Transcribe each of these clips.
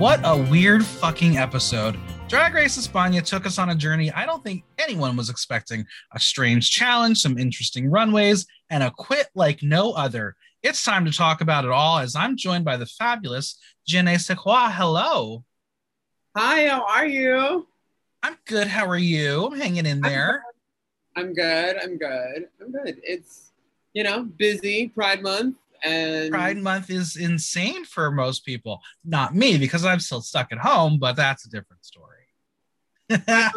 What a weird fucking episode. Drag Race España took us on a journey I don't think anyone was expecting. A strange challenge, some interesting runways, and a quit like no other. It's time to talk about it all as I'm joined by the fabulous Jenny Sequoia. Hello. Hi, how are you? I'm good. How are you? I'm hanging in there. I'm good. I'm good. I'm good. It's, you know, busy Pride Month. And Pride Month is insane for most people. Not me because I'm still stuck at home, but that's a different story.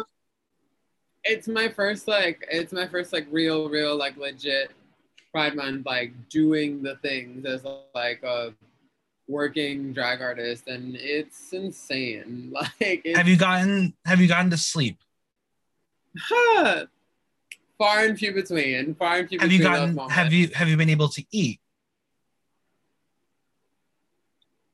it's my first like it's my first like real real like legit Pride Month like doing the things as like a working drag artist and it's insane. Like it's, have you gotten have you gotten to sleep? Huh. Far and few between. Far and few have between. you gotten have you have you been able to eat?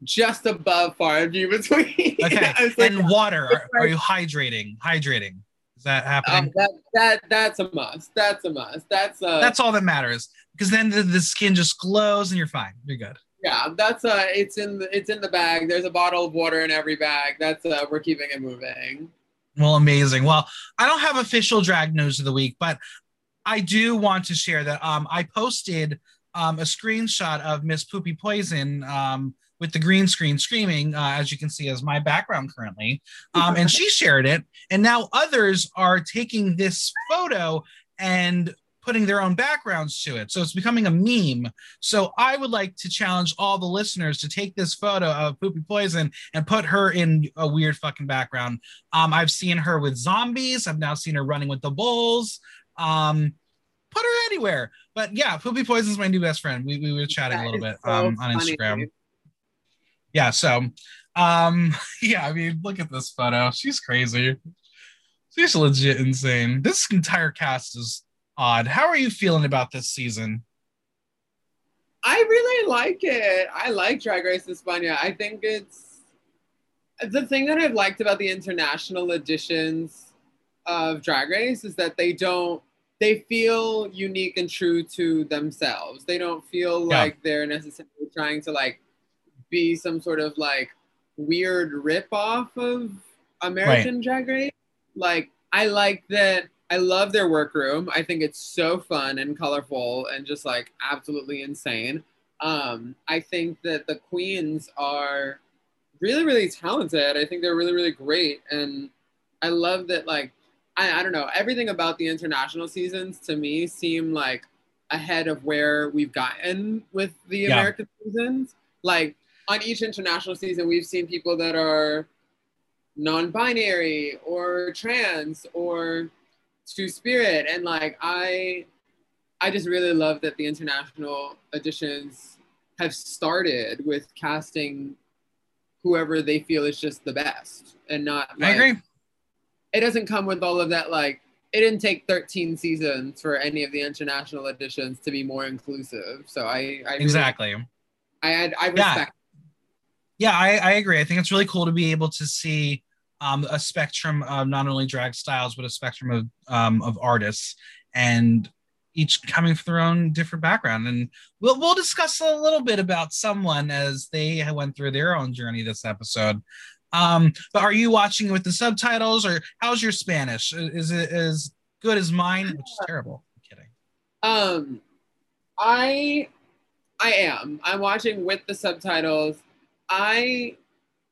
Just above far view between. Okay. like, and water. Are, are, you hydrating? Hydrating. Is that happening? Um, that that that's a must. That's a must. That's uh That's all that matters. Because then the, the skin just glows and you're fine. You're good. Yeah, that's uh it's in the it's in the bag. There's a bottle of water in every bag. That's uh we're keeping it moving. Well, amazing. Well, I don't have official drag news of the week, but I do want to share that um I posted um a screenshot of Miss Pupi Poisson um with the green screen screaming, uh, as you can see as my background currently. Um, and she shared it. And now others are taking this photo and putting their own backgrounds to it. So it's becoming a meme. So I would like to challenge all the listeners to take this photo of Pupi Poisson and put her in a weird fucking background. Um, I've seen her with zombies. I've now seen her running with the bulls. Um, put her anywhere. But yeah, Pupi Poisson is my new best friend. We, we were chatting that a little bit so um, on Instagram yeah, so um yeah, I mean, look at this photo. She's crazy. She's legit insane. This entire cast is odd. How are you feeling about this season? I really like it. I like Drag Race España. I think it's the thing that I've liked about the international editions of Drag Race is that they don't they feel unique and true to themselves. They don't feel yeah. like they're necessarily trying to like be some sort of like weird rip off of American right. Drag Race. Like I like that. I love their workroom. I think it's so fun and colorful and just like absolutely insane. Um, I think that the queens are really, really talented. I think they're really, really great. And I love that, like, I, I don't know, everything about the international seasons to me seem like ahead of where we've gotten with the yeah. American seasons. Like, on each international season, we've seen people that are non-binary or trans or two spirit, and like I, I just really love that the international editions have started with casting whoever they feel is just the best, and not. Like, I agree. It doesn't come with all of that like it didn't take 13 seasons for any of the international editions to be more inclusive. So I, I exactly. I had I respect yeah, I, I agree. I think it's really cool to be able to see um, a spectrum of not only drag styles but a spectrum of um, of artists and each coming from their own different background. And we'll we'll discuss a little bit about someone as they went through their own journey this episode. Um but are you watching with the subtitles or how's your spanish? Is it as good as mine? Which is terrible. I'm kidding. Um i i am. I'm watching with the subtitles I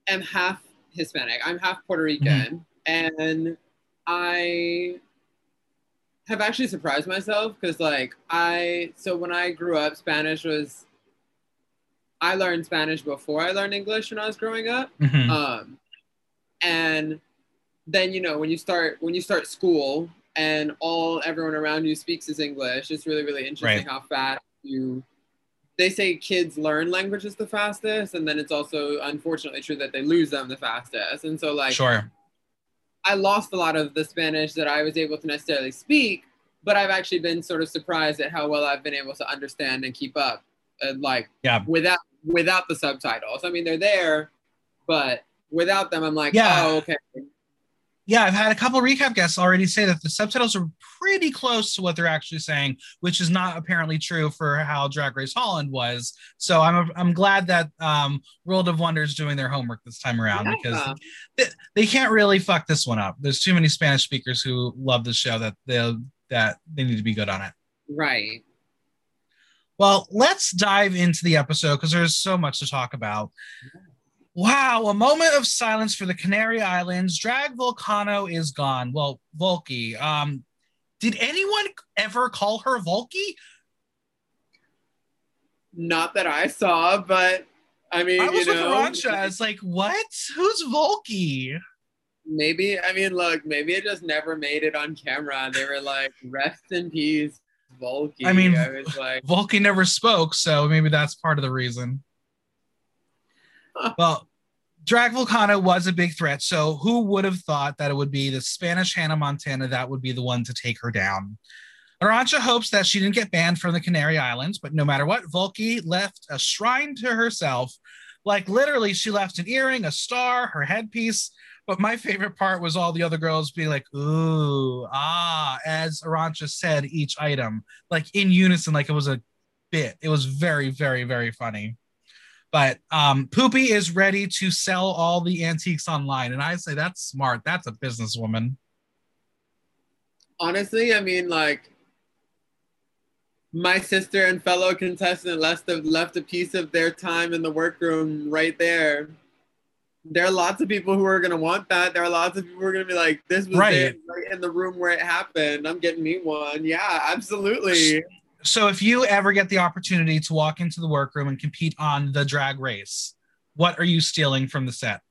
am half Hispanic. I'm half Puerto Rican, mm-hmm. and I have actually surprised myself because, like, I so when I grew up, Spanish was I learned Spanish before I learned English when I was growing up, mm-hmm. um, and then you know when you start when you start school and all everyone around you speaks is English. It's really, really interesting Right. how fast you they say kids learn languages the fastest, and then it's also unfortunately true that they lose them the fastest. And so like sure. I lost a lot of the Spanish that I was able to necessarily speak, but I've actually been sort of surprised at how well I've been able to understand and keep up, uh, like Yeah. without without the subtitles. I mean, they're there, but without them, I'm like, Yeah. oh, okay. Yeah, I've had a couple recap guests already say that the subtitles are pretty close to what they're actually saying, which is not apparently true for how Drag Race Holland was. So I'm I'm glad that um, World of Wonder is doing their homework this time around Yeah. because they, they can't really fuck this one up. There's too many Spanish speakers who love the show that they that they need to be good on it. Right. Well, let's dive into the episode because there's so much to talk about. Wow, a moment of silence for the Canary Islands. Drag Vulcano is gone. Well, Volky. Um, did anyone ever call her Volky? Not that I saw, but I mean, I was you with know, Arantxa. It's like, what? Who's Volky? maybe I mean, look, maybe it just never made it on camera. They were like, "Rest in peace, Volky." I mean, I was like, Volky never spoke, so maybe that's part of the reason. well, Drag Vulcano was a big threat, so who would have thought that it would be the Spanish Hannah Montana that would be the one to take her down? Arantxa hopes that she didn't get banned from the Canary Islands, but no matter what, Volky left a shrine to herself. Like literally, she left an earring, a star, her headpiece. But my favorite part was all the other girls being like, ooh, ah, as Arantxa said each item, like in unison, like it was a bit. It was very, very, very funny. But um, Pupi is ready to sell all the antiques online. And I say that's smart. That's a businesswoman. honestly, I mean, like my sister and fellow contestant left a, left a piece of their time in the workroom right there. There are lots of people who are gonna want that. There are lots of people who are gonna be like, "This was Right. there, right in the room where it happened. I'm getting me one." Yeah, absolutely. So if you ever get the opportunity to walk into the workroom and compete on the drag race, what are you stealing from the set?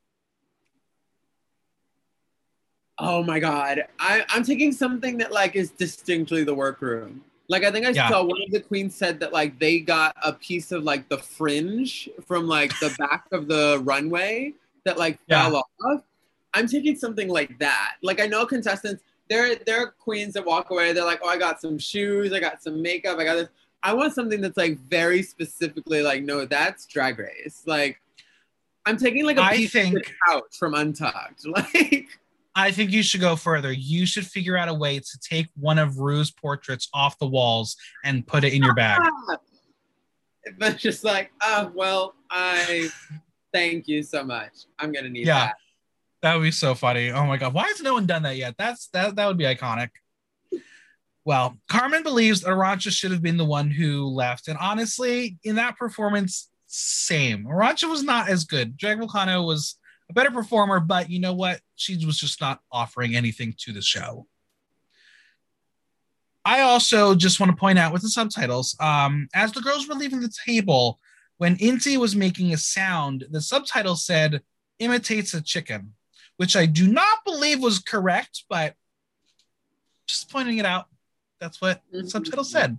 Oh my god, I, I'm taking something that like is distinctly the workroom. Like I think I Yeah. saw one of the queens said that like they got a piece of like the fringe from like the back of the runway that like Yeah. fell off. I'm taking something like that. Like I know contestants, there there are queens that walk away. They're like, oh, I got some shoes, I got some makeup, I got this. I want something that's like very specifically like, no, that's Drag Race. Like I'm taking like a I piece of the couch from Untucked. Like. I think you should go further. You should figure out a way to take one of Rue's portraits off the walls and put it in your bag. but just like, oh well, I thank you so much. I'm gonna need Yeah. that. That would be so funny. Oh my god, why has no one done that yet? That's that that would be iconic. Well, Carmen believes Arantxa should have been the one who left, and honestly, in that performance, same. Arantxa was not as good. Drag Vulcano was a better performer, but you know what? She was just not offering anything to the show. I also just want to point out with the subtitles, um, as the girls were leaving the table, when Inti was making a sound, the subtitle said imitates a chicken, which I do not believe was correct, but just pointing it out. That's what the Mhm. subtitle said.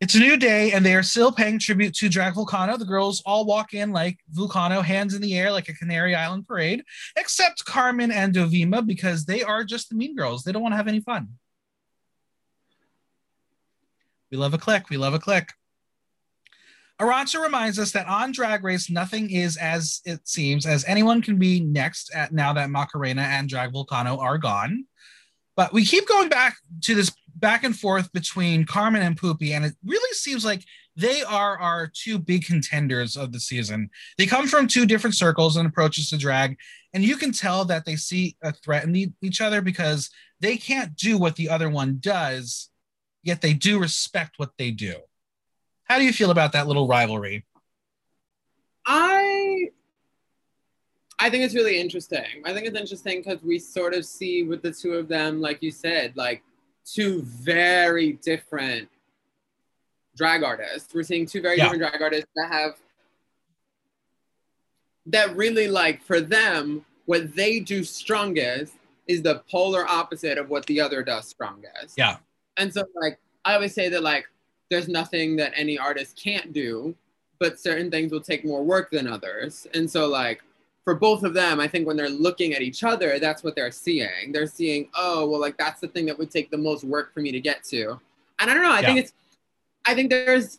It's a new day, and they are still paying tribute to Drag Vulcano. The girls all walk in like Vulcano, hands in the air like a Canary Island parade, except Carmen and Dovima because they are just the mean girls. They don't want to have any fun. We love a click. We love a click. Arantxa reminds us that on Drag Race, nothing is as it seems, as anyone can be next at now that Macarena and Drag Vulcano are gone. But we keep going back to this back and forth between Carmen and Pupi, and it really seems like they are our two big contenders of the season. They come from two different circles and approaches to drag, and you can tell that they see a threat in each other because they can't do what the other one does, yet they do respect what they do. How do you feel about that little rivalry? I I think it's really interesting. I think it's interesting because we sort of see with the two of them, like you said, like two very different drag artists. We're seeing two very Yeah. different drag artists that have that really like for them, what they do strongest is the polar opposite of what the other does strongest. Yeah. And so like I always say that like there's nothing that any artist can't do, but certain things will take more work than others. And so like for both of them, I think when they're looking at each other, that's what they're seeing. They're seeing, oh, well, like that's the thing that would take the most work for me to get to. And I don't know, I Yeah. think it's I think there's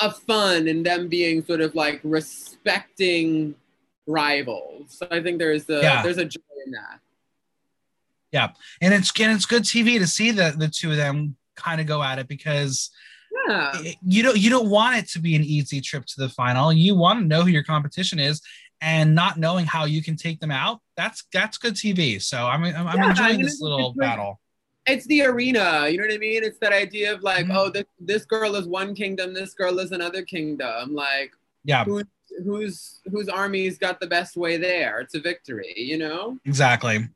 a fun in them being sort of like respecting rivals. So I think there's a Yeah. there's a joy in that. Yeah, and it's and it's good TV to see the the two of them kind of go at it because Yeah. it- you don't you don't want it to be an easy trip to the final. You want to know who your competition is, and not knowing how you can take them out. That's that's good TV. So I'm I'm, I'm Yeah, enjoying I mean, this little battle. it's the arena you know what i mean it's that idea of like Mhm. oh this, this girl is one kingdom this girl is another kingdom like Yeah, who's whose whose army's got the best way there to victory you know exactly.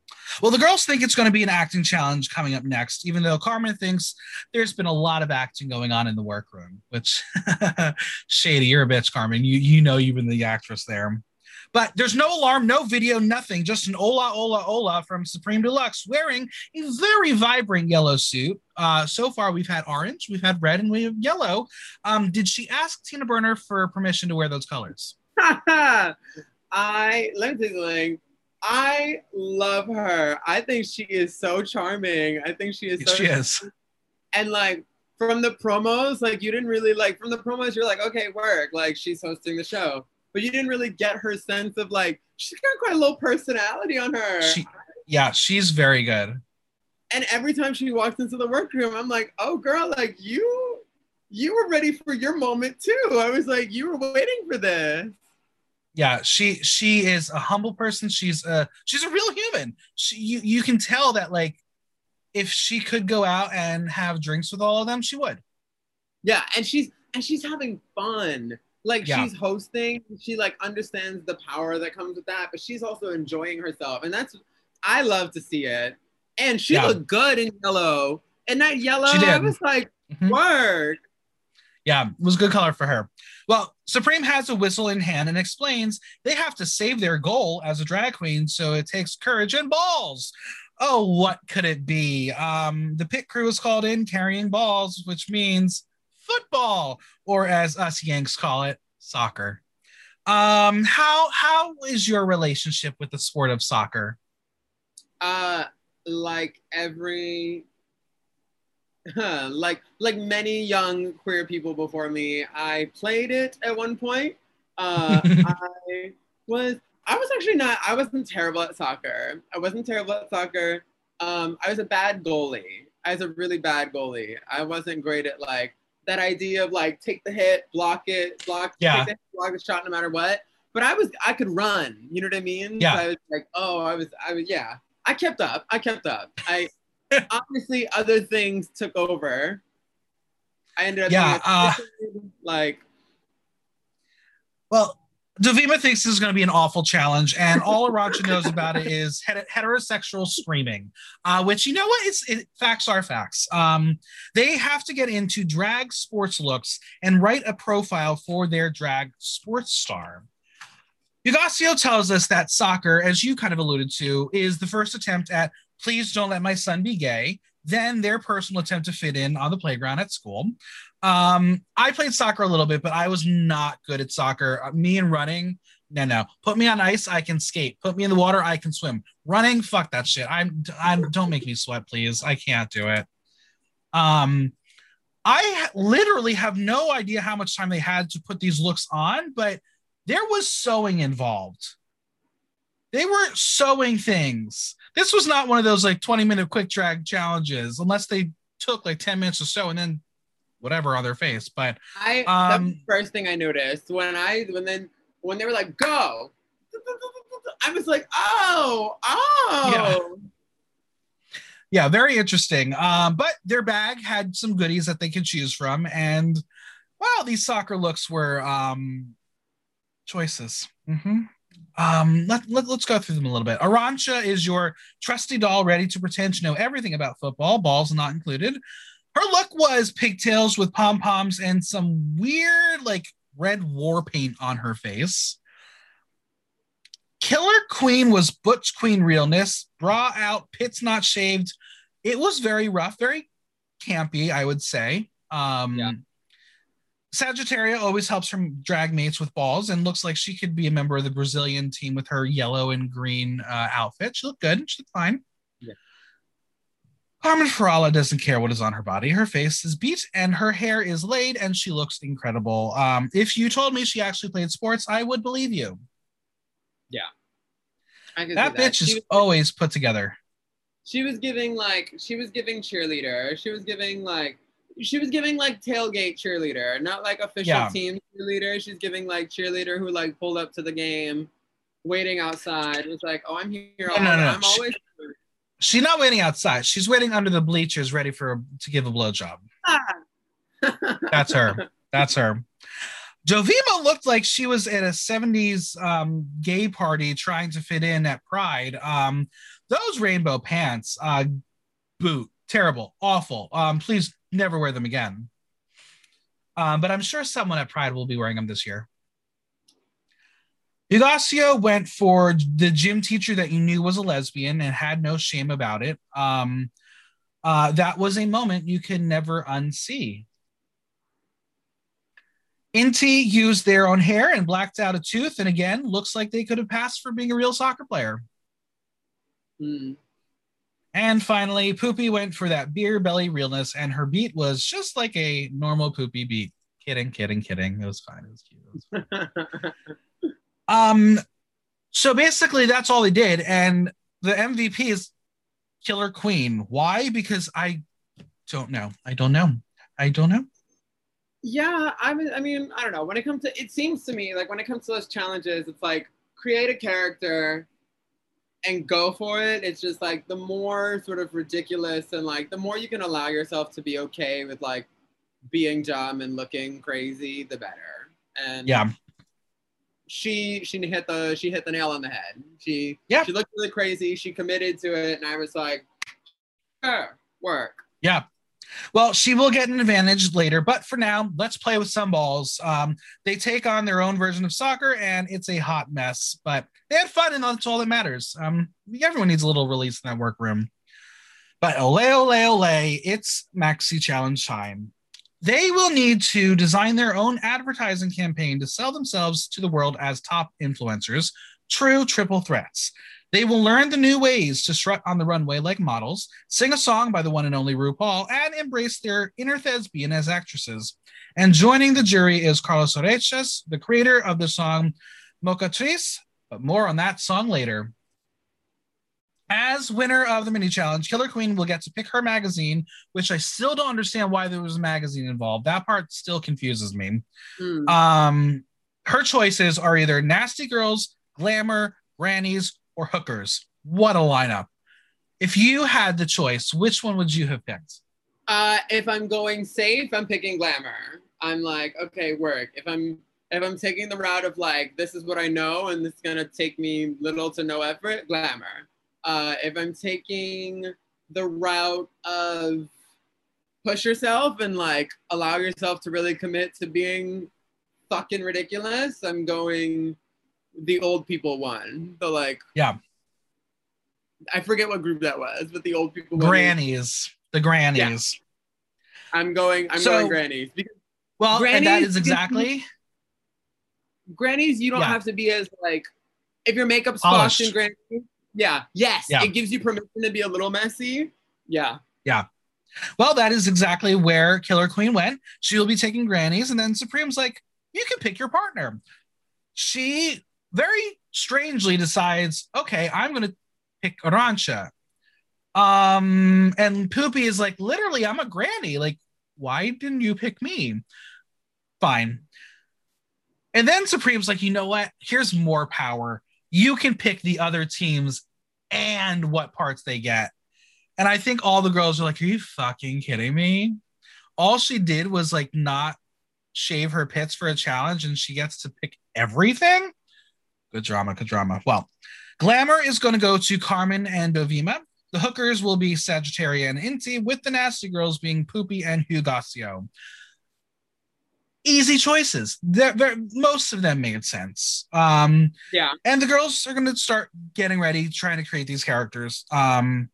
Well, the girls think it's going to be an acting challenge coming up next, even though Carmen thinks there's been a lot of acting going on in the workroom. Which shady, you're a bitch, Carmen. You you know you've been the actress there. But there's no alarm, no video, nothing. Just an Ola Ola Ola from Supremme de Luxe wearing a very vibrant yellow suit. Uh, so far, we've had orange, we've had red, and we have yellow. Um, did she ask Tina Burner for permission to wear those colors? i let me i love her i think she is so charming i think she is so she is. and like from the promos like you didn't really like from the promos you're like okay work like she's hosting the show but you didn't really get her sense of like she's got quite a low personality on her. She, yeah, she's very good. and every time she walks into the workroom i'm like oh girl like you you were ready for your moment too. I was like you were waiting for this. Yeah she she is a humble person. She's a she's a real human. She you, you can tell that like if she could go out and have drinks with all of them she would. Yeah and she's and she's having fun like Yeah. she's hosting she like understands the power that comes with that but she's also enjoying herself and that's i love to see it and she Yeah. looked good in yellow and that yellow She did. i was like Mhm. work yeah it was a good color for her well Supremme has a whistle in hand and explains they have to save their goal as a drag queen so it takes courage and balls oh what could it be um the pit crew is called in carrying balls which means football or as us yanks call it soccer. Um how how is your relationship with the sport of soccer? Uh like every like like many young queer people before me i played it at one point. Uh i was i was actually not i wasn't terrible at soccer. I wasn't terrible at soccer. Um i was a bad goalie. I was a really bad goalie. I wasn't great at like that idea of like take the hit block it block Yeah. take the hit, block the shot no matter what but i was i could run you know what i mean Yeah. so i was like oh i was i was yeah I kept up. I kept up. I obviously other things took over. I ended up Yeah, uh, like Well, Dovima thinks this is going to be an awful challenge, and all Arantxa knows about it is heterosexual screaming, uh, which you know what? It's it, facts are facts. Um, they have to get into drag sports looks and write a profile for their drag sports star. Hugáceo tells us that soccer, as you kind of alluded to, is the first attempt at please don't let my son be gay. Then their personal attempt to fit in on the playground at school. Um, I played soccer a little bit, but I was not good at soccer. Uh, Me and running, no, no. Put me on ice, I can skate. Put me in the water, I can swim. Running, fuck that shit. I'm, I'm. Don't make me sweat, please. I can't do it. Um, I literally have no idea how much time they had to put these looks on, but there was sewing involved. They were sewing things. This was not one of those like 20 minute quick drag challenges, unless they took like 10 minutes to sew and then whatever on their face. But I Um, the first thing I noticed when I when then when they were like go, I was like oh oh yeah, Yeah, very interesting. Um, but their bag had some goodies that they could choose from, and wow, these soccer looks were um, choices. Mm-hmm. Um, let, let, let's go through them a little bit. Arantxa is your trusty doll ready to pretend to know everything about football, balls not included. Her look was pigtails with pom poms and some weird, like, red war paint on her face. Killer Queen was Butch Queen realness, bra out, pits not shaved. It was very rough, very campy, I would say. Um, Yeah. Sagittaria always helps her drag mates with balls and looks like she could be a member of the Brazilian team with her yellow and green uh, outfit. She looked good. She looked fine. Yeah. Carmen Farala doesn't care what is on her body. Her face is beat and her hair is laid and she looks incredible. Um, if you told me she actually played sports, I would believe you. I can see That bitch She is was, always put together. she was giving like she was giving cheerleader. She was giving like she was giving like tailgate cheerleader, not like official Yeah. team cheerleader. She's giving like cheerleader who like pulled up to the game, waiting outside. Was like, oh, I'm here. No, no, no. I'm always. She's not waiting outside. She's waiting under the bleachers, ready for to give a blowjob. That's her. That's her. Dovima looked like she was at a 70s um, gay party trying to fit in at Pride. Um, those rainbow pants, uh, boot, terrible, awful. Um, please never wear them again. Um, but I'm sure someone at Pride will be wearing them this year. Hugáceo went for the gym teacher that you knew was a lesbian and had no shame about it. Um, uh, that was a moment you can never unsee. Inti used their own hair and blacked out a tooth, and again, looks like they could have passed for being a real soccer player. Mm. And finally, Pupi went for that beer belly realness, and her beat was just like a normal Pupi beat. Kidding, kidding, kidding. It was fine. It was cute. It was fine. Um, so basically, that's all they did, and the MVP is Killer Queen. Why? Because I don't know. I don't know. I don't know. Yeah, I mean, I mean, I don't know. When it comes to, it seems to me like when it comes to those challenges, it's like create a character and go for it. It's just like the more sort of ridiculous and like the more you can allow yourself to be okay with like being dumb and looking crazy, the better. And Yeah. She she hit the she hit the nail on the head. She Yeah. she looked really crazy. She committed to it, and I was like, sure, work. Yeah. Well, she will get an advantage later, but for now, let's play with some balls. Um, they take on their own version of soccer, and it's a hot mess, but they had fun, and that's all that matters. Um, everyone needs a little release in that workroom. But ole, ole, ole, it's Maxi Challenge time. They will need to design their own advertising campaign to sell themselves to the world as top influencers, true triple threats. They will learn the new ways to strut on the runway like models, sing a song by the one and only RuPaul, and embrace their inner thespian as actresses. And joining the jury is Carlos Areces, the creator of the song Mocatriz, but more on that song later. As winner of the mini challenge, Killer Queen will get to pick her magazine, which I still don't understand why there was a magazine involved. That part still confuses me. Hmm. Um, her choices are either nasty girls, glamour, grannies, or hookers. What a lineup. If you had the choice, which one would you have picked? Uh, if I'm going safe, I'm picking glamour. I'm like, okay, work. If I'm if I'm taking the route of like, this is what I know and this is gonna take me little to no effort, glamour. Uh, if I'm taking the route of push yourself and like allow yourself to really commit to being fucking ridiculous, I'm going the old people one. The like, Yeah. I forget what group that was, but the old people one. Grannies. The grannies. Yeah. I'm going. I'm So- going grannies because Well, and that is exactly grannies you don't Yeah. have to be as like if your makeup's Polished. squashed in granny yeah yes Yeah. it gives you permission to be a little messy yeah Yeah. well, that is exactly where Killer Queen went. She will be taking grannies, and then Supremme's like, you can pick your partner. She very strangely decides, okay, I'm gonna pick Arantxa. Um, and Pupi is like, literally, I'm a granny. Like, why didn't you pick me? Fine. And then Supremme's like, you know what? Here's more power. You can pick the other teams and what parts they get. And I think all the girls are like, Are you fucking kidding me? All she did was like not shave her pits for a challenge and she gets to pick everything. Good drama, good drama. Well, glamour is going to go to Carmen and Dovima. The hookers will be Sagittaria and Inti, with the nasty girls being Pupi and Hugáceo. Easy choices. They're, they're, most of them made sense. Um, yeah. And the girls are going to start getting ready, trying to create these characters. Um,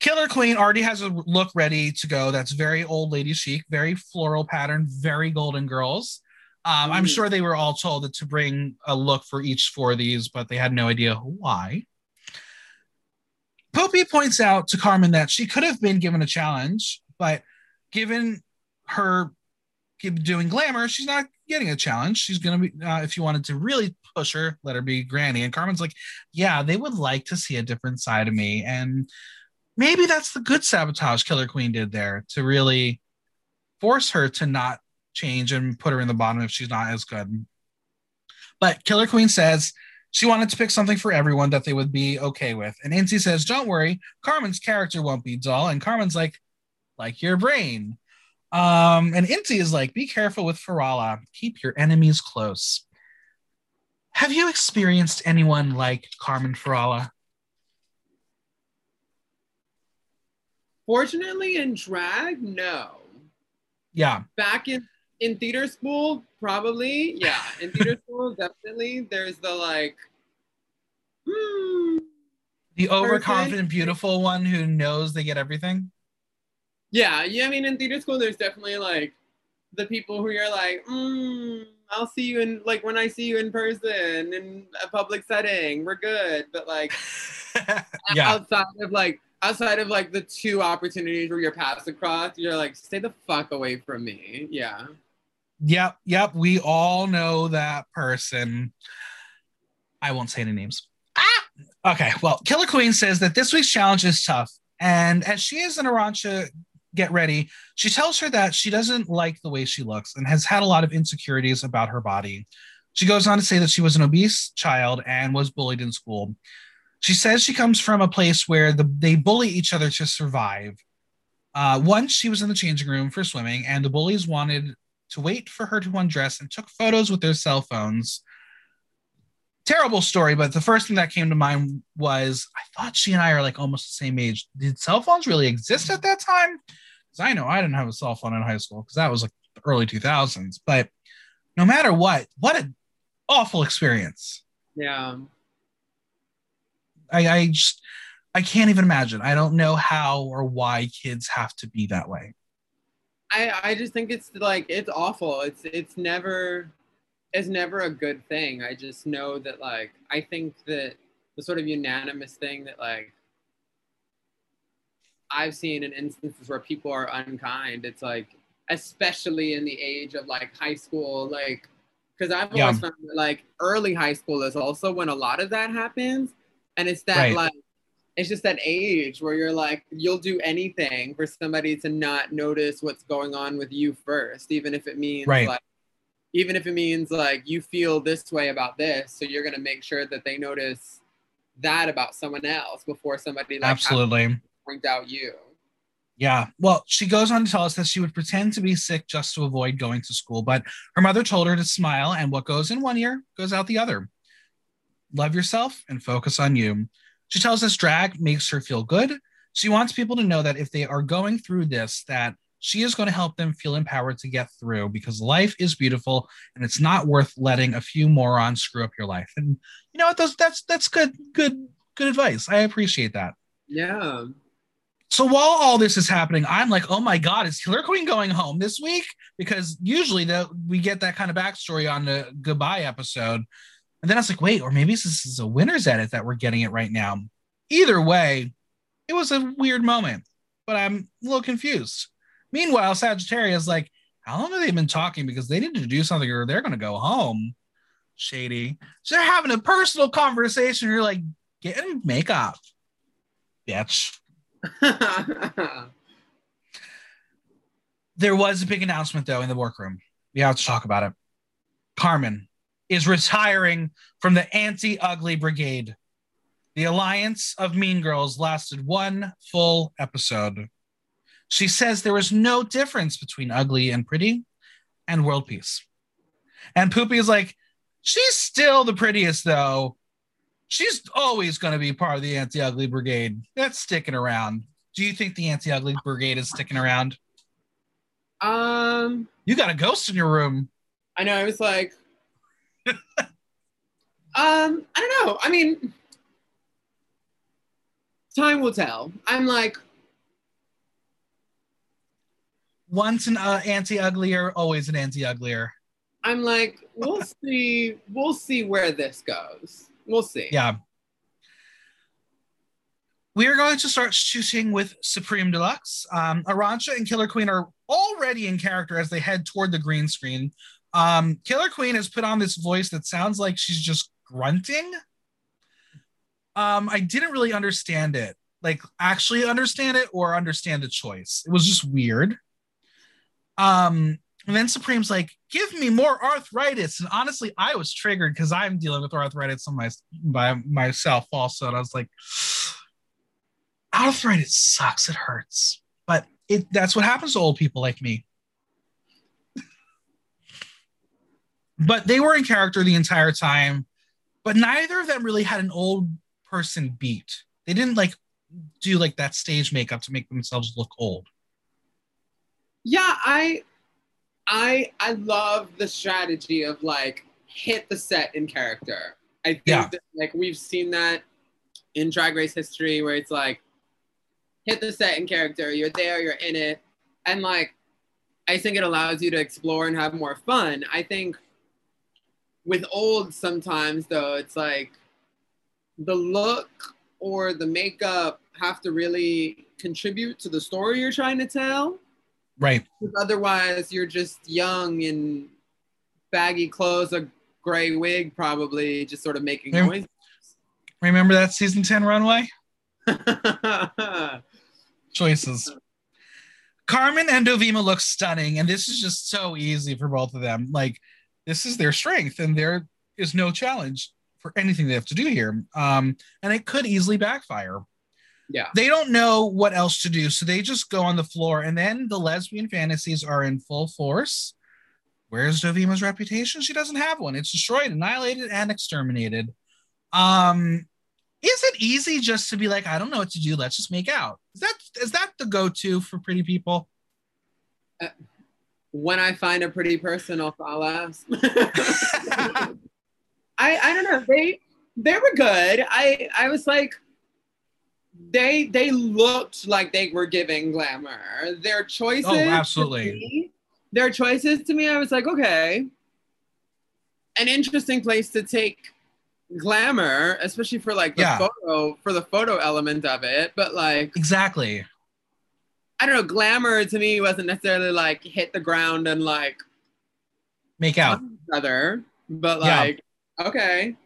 Killer Queen already has a look ready to go. That's very old lady chic, very floral pattern, very Golden Girls. Um, I'm sure they were all told that to bring a look for each four of these, but they had no idea why. Pupi points out to Carmen that she could have been given a challenge, but given her doing glamour, she's not getting a challenge. She's gonna be uh, if you wanted to really push her, let her be Granny. And Carmen's like, yeah, they would like to see a different side of me, and maybe that's the good sabotage Killer Queen did there to really force her to not change and put her in the bottom if she's not as good. But Killer Queen says she wanted to pick something for everyone that they would be okay with. And Inti says, Don't worry, Carmen's character won't be dull. And Carmen's like, like your brain. Um, and Inti is like, be careful with Farala. Keep your enemies close. Have you experienced anyone like Carmen Farala? Fortunately, in drag, no. Yeah. Back in in theater school, probably. Yeah. In theater school, definitely. There's the like, hmm, the overconfident, beautiful one who knows they get everything. Yeah, yeah. I mean, in theater school, there's definitely like the people who you're like, mm, I'll see you in like when I see you in person in a public setting, we're good. But like yeah. outside of like outside of like the two opportunities where you're passed across, you're like, stay the fuck away from me. Yeah. Yep, yep. We all know that person. I won't say any names. Ah! Okay, well, Killer Queen says that this week's challenge is tough. And as she is an Arantxa get ready, she tells her that she doesn't like the way she looks and has had a lot of insecurities about her body. She goes on to say that she was an obese child and was bullied in school. She says she comes from a place where the, they bully each other to survive. Uh, once she was in the changing room for swimming, and the bullies wanted to wait for her to undress and took photos with their cell phones. Terrible story, but the first thing that came to mind was I thought she and I are like almost the same age. Did cell phones really exist at that time? Because I know I didn't have a cell phone in high school because that was like the early 2000s. But no matter what, what an awful experience. Yeah. I, I just I can't even imagine. I don't know how or why kids have to be that way. I I just think it's like it's awful. It's it's never it's never a good thing. I just know that like I think that the sort of unanimous thing that like I've seen in instances where people are unkind, it's like especially in the age of like high school, like because I've yeah. always found that like early high school is also when a lot of that happens. And it's that right. like it's just that age where you're like you'll do anything for somebody to not notice what's going on with you first even if it means right. like even if it means like you feel this way about this so you're going to make sure that they notice that about someone else before somebody like absolutely. point out you. Yeah. Well she goes on to tell us that she would pretend to be sick just to avoid going to school but her mother told her to smile and what goes in one ear goes out the other. Love yourself and focus on you. She tells us drag makes her feel good. She wants people to know that if they are going through this, that she is going to help them feel empowered to get through because life is beautiful and it's not worth letting a few morons screw up your life. And you know what? That's that's that's good, good, good advice. I appreciate that. Yeah. So while all this is happening, I'm like, oh my god, is Killer Queen going home this week? Because usually that we get that kind of backstory on the goodbye episode. And then I was like, wait, or maybe this is a winner's edit that we're getting it right now. Either way, it was a weird moment, but I'm a little confused. Meanwhile, Sagittaria's like, how long have they been talking? Because they need to do something or they're going to go home. Shady. So they're having a personal conversation. You're like, getting makeup, bitch. there was a big announcement, though, in the workroom. We have to talk about it. Carmen is retiring from the Anti Ugly Brigade. The alliance of Mean Girls lasted one full episode. She says there was no difference between ugly and pretty and world peace. And Pupi is like, she's still the prettiest though. She's always going to be part of the Anti Ugly Brigade. That's sticking around. Do you think the Anti Ugly Brigade is sticking around? Um, You got a ghost in your room. I know. I was like, um, I don't know. I mean, time will tell. I'm like, Once an uh, anti-uglier, always an anti-uglier. I'm like, we'll see. We'll see where this goes. We'll see. Yeah. We are going to start shooting with Supremme de Luxe. Um, Arantxa and Killer Queen are already in character as they head toward the green screen. Um, Killer Queen has put on this voice that sounds like she's just grunting. Um, I didn't really understand it, like actually understand it or understand the choice. It was just weird. Um, and then Supremme's like, give me more arthritis. And honestly, I was triggered because I'm dealing with arthritis on my by myself also. And I was like, arthritis sucks. It hurts. But it that's what happens to old people like me. but they were in character the entire time, but neither of them really had an old person beat. They didn't like do like that stage makeup to make themselves look old. Yeah, I I I love the strategy of like hit the set in character. I think Yeah. that, like we've seen that in drag race history where it's like hit the set in character, you're there, you're in it. And like I think it allows you to explore and have more fun. I think with old sometimes though, it's like the look or the makeup have to really contribute to the story you're trying to tell. Right. Otherwise, you're just young in baggy clothes, a gray wig, probably just sort of making Yeah. noise. Remember that season 10 runway? Choices. Carmen and Dovima look stunning, and this is just so easy for both of them. Like, this is their strength, and there is no challenge for anything they have to do here. Um, and it could easily backfire. Yeah. They don't know what else to do, so they just go on the floor, and then the lesbian fantasies are in full force. Where's Dovima's reputation? She doesn't have one. It's destroyed, annihilated, and exterminated. Um, is it easy just to be like, I don't know what to do. Let's just make out. Is that is that the go-to for pretty people? When I find a pretty person, I'll, I'll. I I don't know. They they were good. I I was like, they they looked like they were giving glamour. Their choices. Oh, to absolutely. me- their choices to me, I was like, okay, an interesting place to take glamour, especially for like the Yeah. photo for the photo element of it. But like, Exactly. I don't know, glamour to me wasn't necessarily like hit the ground and like Make out. each other, but Yeah. like, okay.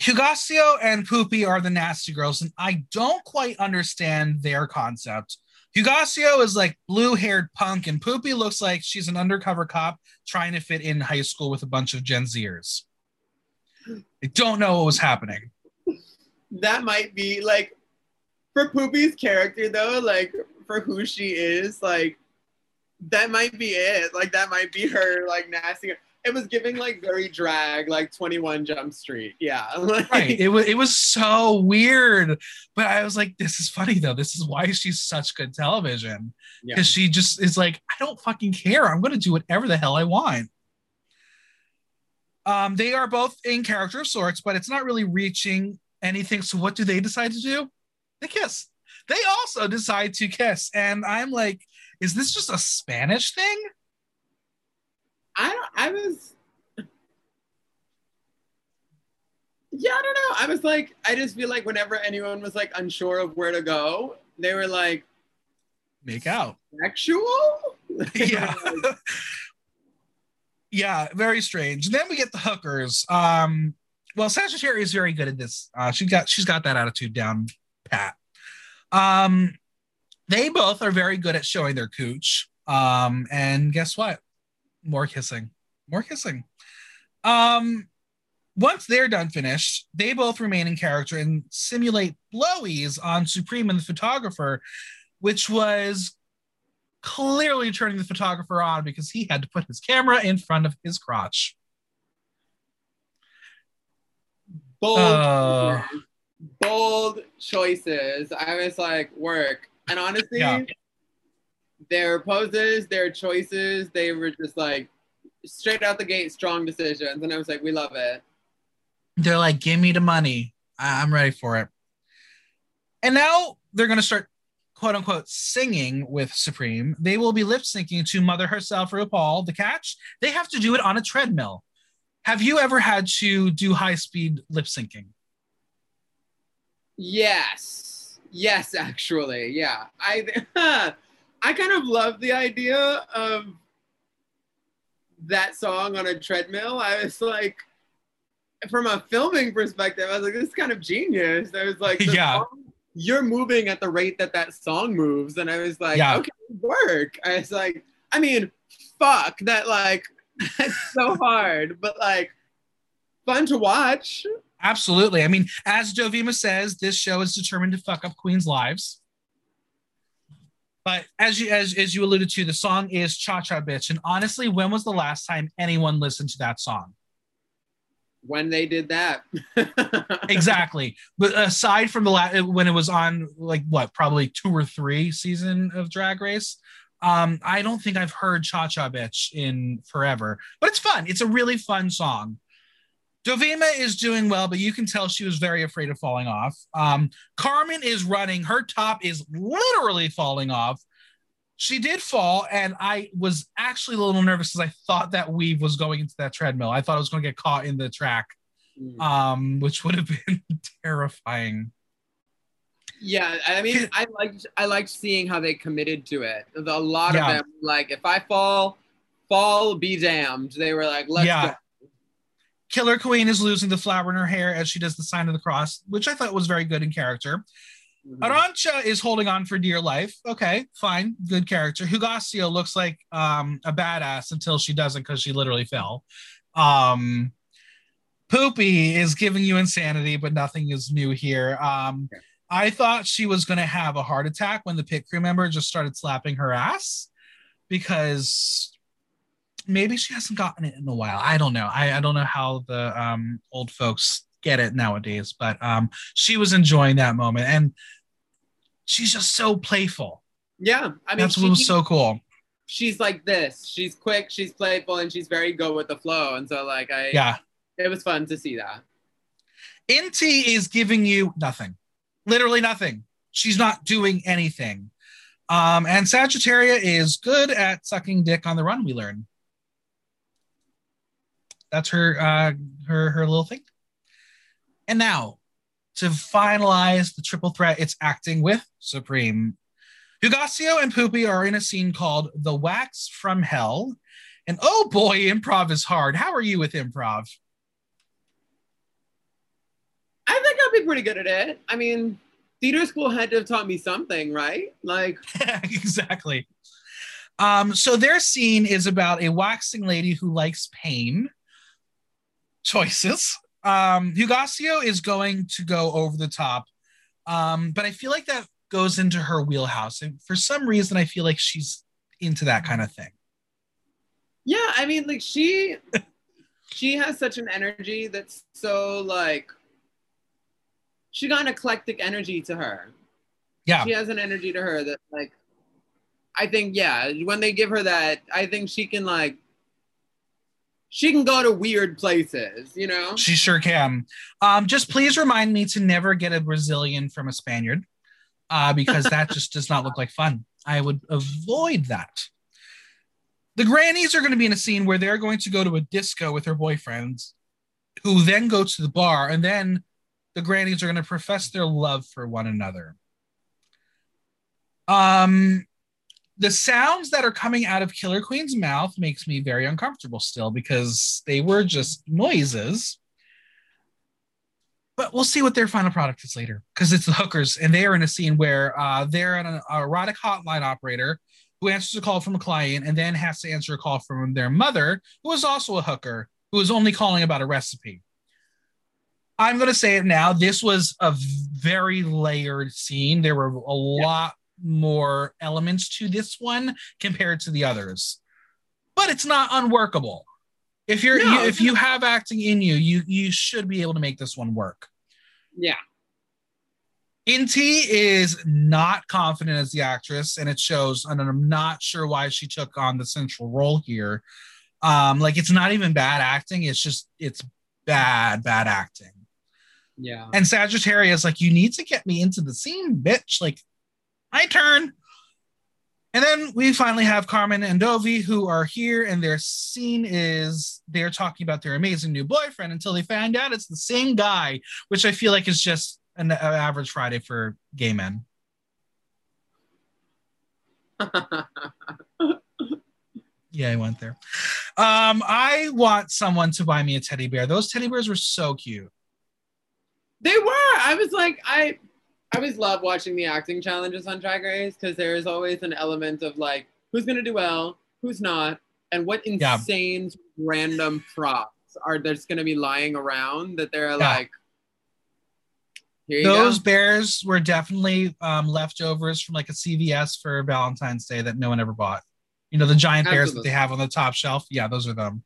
Hugáceo and Pupi are the nasty girls, and I don't quite understand their concept. Hugáceo is like blue haired punk, and Pupi looks like she's an undercover cop trying to fit in high school with a bunch of Gen Zers. I don't know what was happening. that might be like for Pupi's character though, like for who she is, like that might be it. Like that might be her like nasty. It was giving like very drag, like 21 Jump Street. Yeah. Like, Right. It was it was so weird. But I was like, this is funny though. This is why she's such good television. yeah. because she just is like, I don't fucking care. I'm going to do whatever the hell I want. Um, they are both in character of sorts, but it's not really reaching anything. So what do they decide to do? They kiss. They also decide to kiss, and I'm like, is this just a Spanish thing? I don't I was Yeah, I don't know. I was like, I just feel like whenever anyone was like unsure of where to go, they were like, Make out. sexual? yeah. yeah, very strange. And then we get the hookers. Um, well, Sagittarius is very good at this. Uh, she got she's got that attitude down pat. Um, they both are very good at showing their cooch. Um, and guess what? More kissing. More kissing. Um, once they're done finished, they both remain in character and simulate blowies on Supremme and the photographer, which was clearly turning the photographer on because he had to put his camera in front of his crotch. bold, Uh. bold choices. I was like, work. And honestly, Yeah. Their poses, their choices, they were just like straight out the gate, strong decisions. And I was like, we love it. They're like, give me the money. I- I'm ready for it. And now they're going to start, quote unquote, singing with Supremme. They will be lip syncing to Mother herself, RuPaul. The catch, they have to do it on a treadmill. Have you ever had to do high speed lip syncing? Yes. Yes, actually. Yeah. I I kind of love the idea of that song on a treadmill. I was like from a filming perspective, I was like, this is kind of genius. I was like, yeah. Song, you're moving at the rate that that song moves. And I was like, Yeah. okay, work. I was like, I mean, fuck that, like, that's so hard, but like, fun to watch. Absolutely. I mean, as Dovima says, this show is determined to fuck up Queen's lives. But as you as, as you alluded to, the song is Cha Cha Bitch. And honestly, when was the last time anyone listened to that song? When they did that. Exactly. but aside from the last when it was on like what, probably two or three season of Drag Race, um, I don't think I've heard Cha Cha Bitch in forever. But it's fun. It's a really fun song. Dovima is doing well, but you can tell she was very afraid of falling off. Um, Carmen is running. Her top is literally falling off. She did fall, and I was actually a little nervous because I thought that weave was going into that treadmill. I thought it was going to get caught in the track, Mm. um, which would have been terrifying. Yeah, I mean, I liked I liked seeing how they committed to it. A lot Yeah. of them, like, if I fall, fall, be damned. They were like, let's Yeah. go. Killer Queen is losing the flower in her hair as she does the sign of the cross, which I thought was very good in character. Mhm. Arantxa is holding on for dear life. Okay, fine, good character. Hugáceo looks like um, a badass until she doesn't because she literally fell. Um, Pupi is giving you insanity, but nothing is new here. Um, Okay. I thought she was going to have a heart attack when the pit crew member just started slapping her ass because maybe she hasn't gotten it in a while. I don't know. I, I don't know how the um, old folks get it nowadays, but um, she was enjoying that moment and she's just so playful. Yeah, I mean, That's she, what was so cool. she's like this. She's quick, she's playful, and she's very good with the flow. And so, like, I Yeah. it was fun to see that. Inti is giving you nothing, literally nothing. She's not doing anything. Um, and Sagittaria is good at sucking dick on the run, we learn. That's her uh her her little thing. And now to finalize the triple threat, it's acting with Supremme. Hugáceo and Pupi are in a scene called The Wax from Hell. And oh boy, improv is hard. How are you with improv? I think I'll be pretty good at it. I mean, theater school had to have taught me something, right? Like, exactly. Um, so their scene is about a waxing lady who likes pain. Choices. Um, Hugáceo is going to go over the top, um, but I feel like that goes into her wheelhouse. And for some reason, I feel like she's into that kind of thing. yeah, I mean, like she she has such an energy that's so like she got an eclectic energy to her. Yeah. She has an energy to her that like I think yeah, when they give her that, I think she can like she can go to weird places, you know? She sure can. Um, just please remind me to never get a Brazilian from a Spaniard, uh, because that just does not look like fun. I would avoid that. The grannies are going to be in a scene where they're going to go to a disco with their boyfriends, who then go to the bar, and then the grannies are going to profess their love for one another. Um, the sounds that are coming out of Killer Queen's mouth makes me very uncomfortable still because they were just noises. But we'll see what their final product is later because it's the hookers, and they are in a scene where uh, they're an erotic hotline operator who answers a call from a client and then has to answer a call from their mother, who is also a hooker, who is only calling about a recipe. I'm going to say it now. This was a very layered scene. There were a lot more elements to this one compared to the others, but it's not unworkable. If you're No, you, if you have acting in you, you you should be able to make this one work. Yeah. Inti is not confident as the actress, and it shows. And I'm not sure why she took on the central role here. Um, like it's not even bad acting; it's just it's bad, bad acting. Yeah. And Sagittarius, like, you need to get me into the scene, bitch. Like, my turn. And then we finally have Carmen and Dovey who are here, and their scene is they're talking about their amazing new boyfriend until they find out it's the same guy, which I feel like is just an, an average Friday for gay men. yeah, I went there. Um, I want someone to buy me a teddy bear. Those teddy bears were so cute. They were. I was like, I I always love watching the acting challenges on Drag Race because there is always an element of like who's gonna do well, who's not, and what insane yeah. random props are there's gonna be lying around that they're yeah. like. Those go. bears were definitely um, leftovers from like a CVS for Valentine's Day that no one ever bought. You know, the giant Absolutely. bears that they have on the top shelf. Yeah, those are them.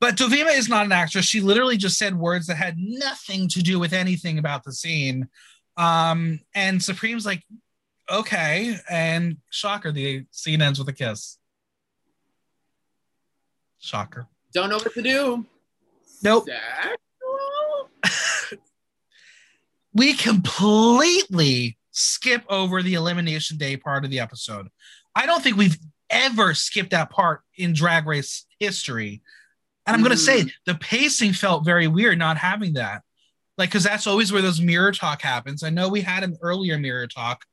But Dovima is not an actress. She literally just said words that had nothing to do with anything about the scene. Um, and Supremme's like, okay. And shocker, the scene ends with a kiss. Shocker. Don't know what to do. Nope. we completely skip over the elimination day part of the episode. I don't think we've ever skipped that part in drag race history. And I'm mm. going to say the pacing felt very weird not having that. Like, because that's always where those mirror talk happens. I know we had an earlier mirror talk.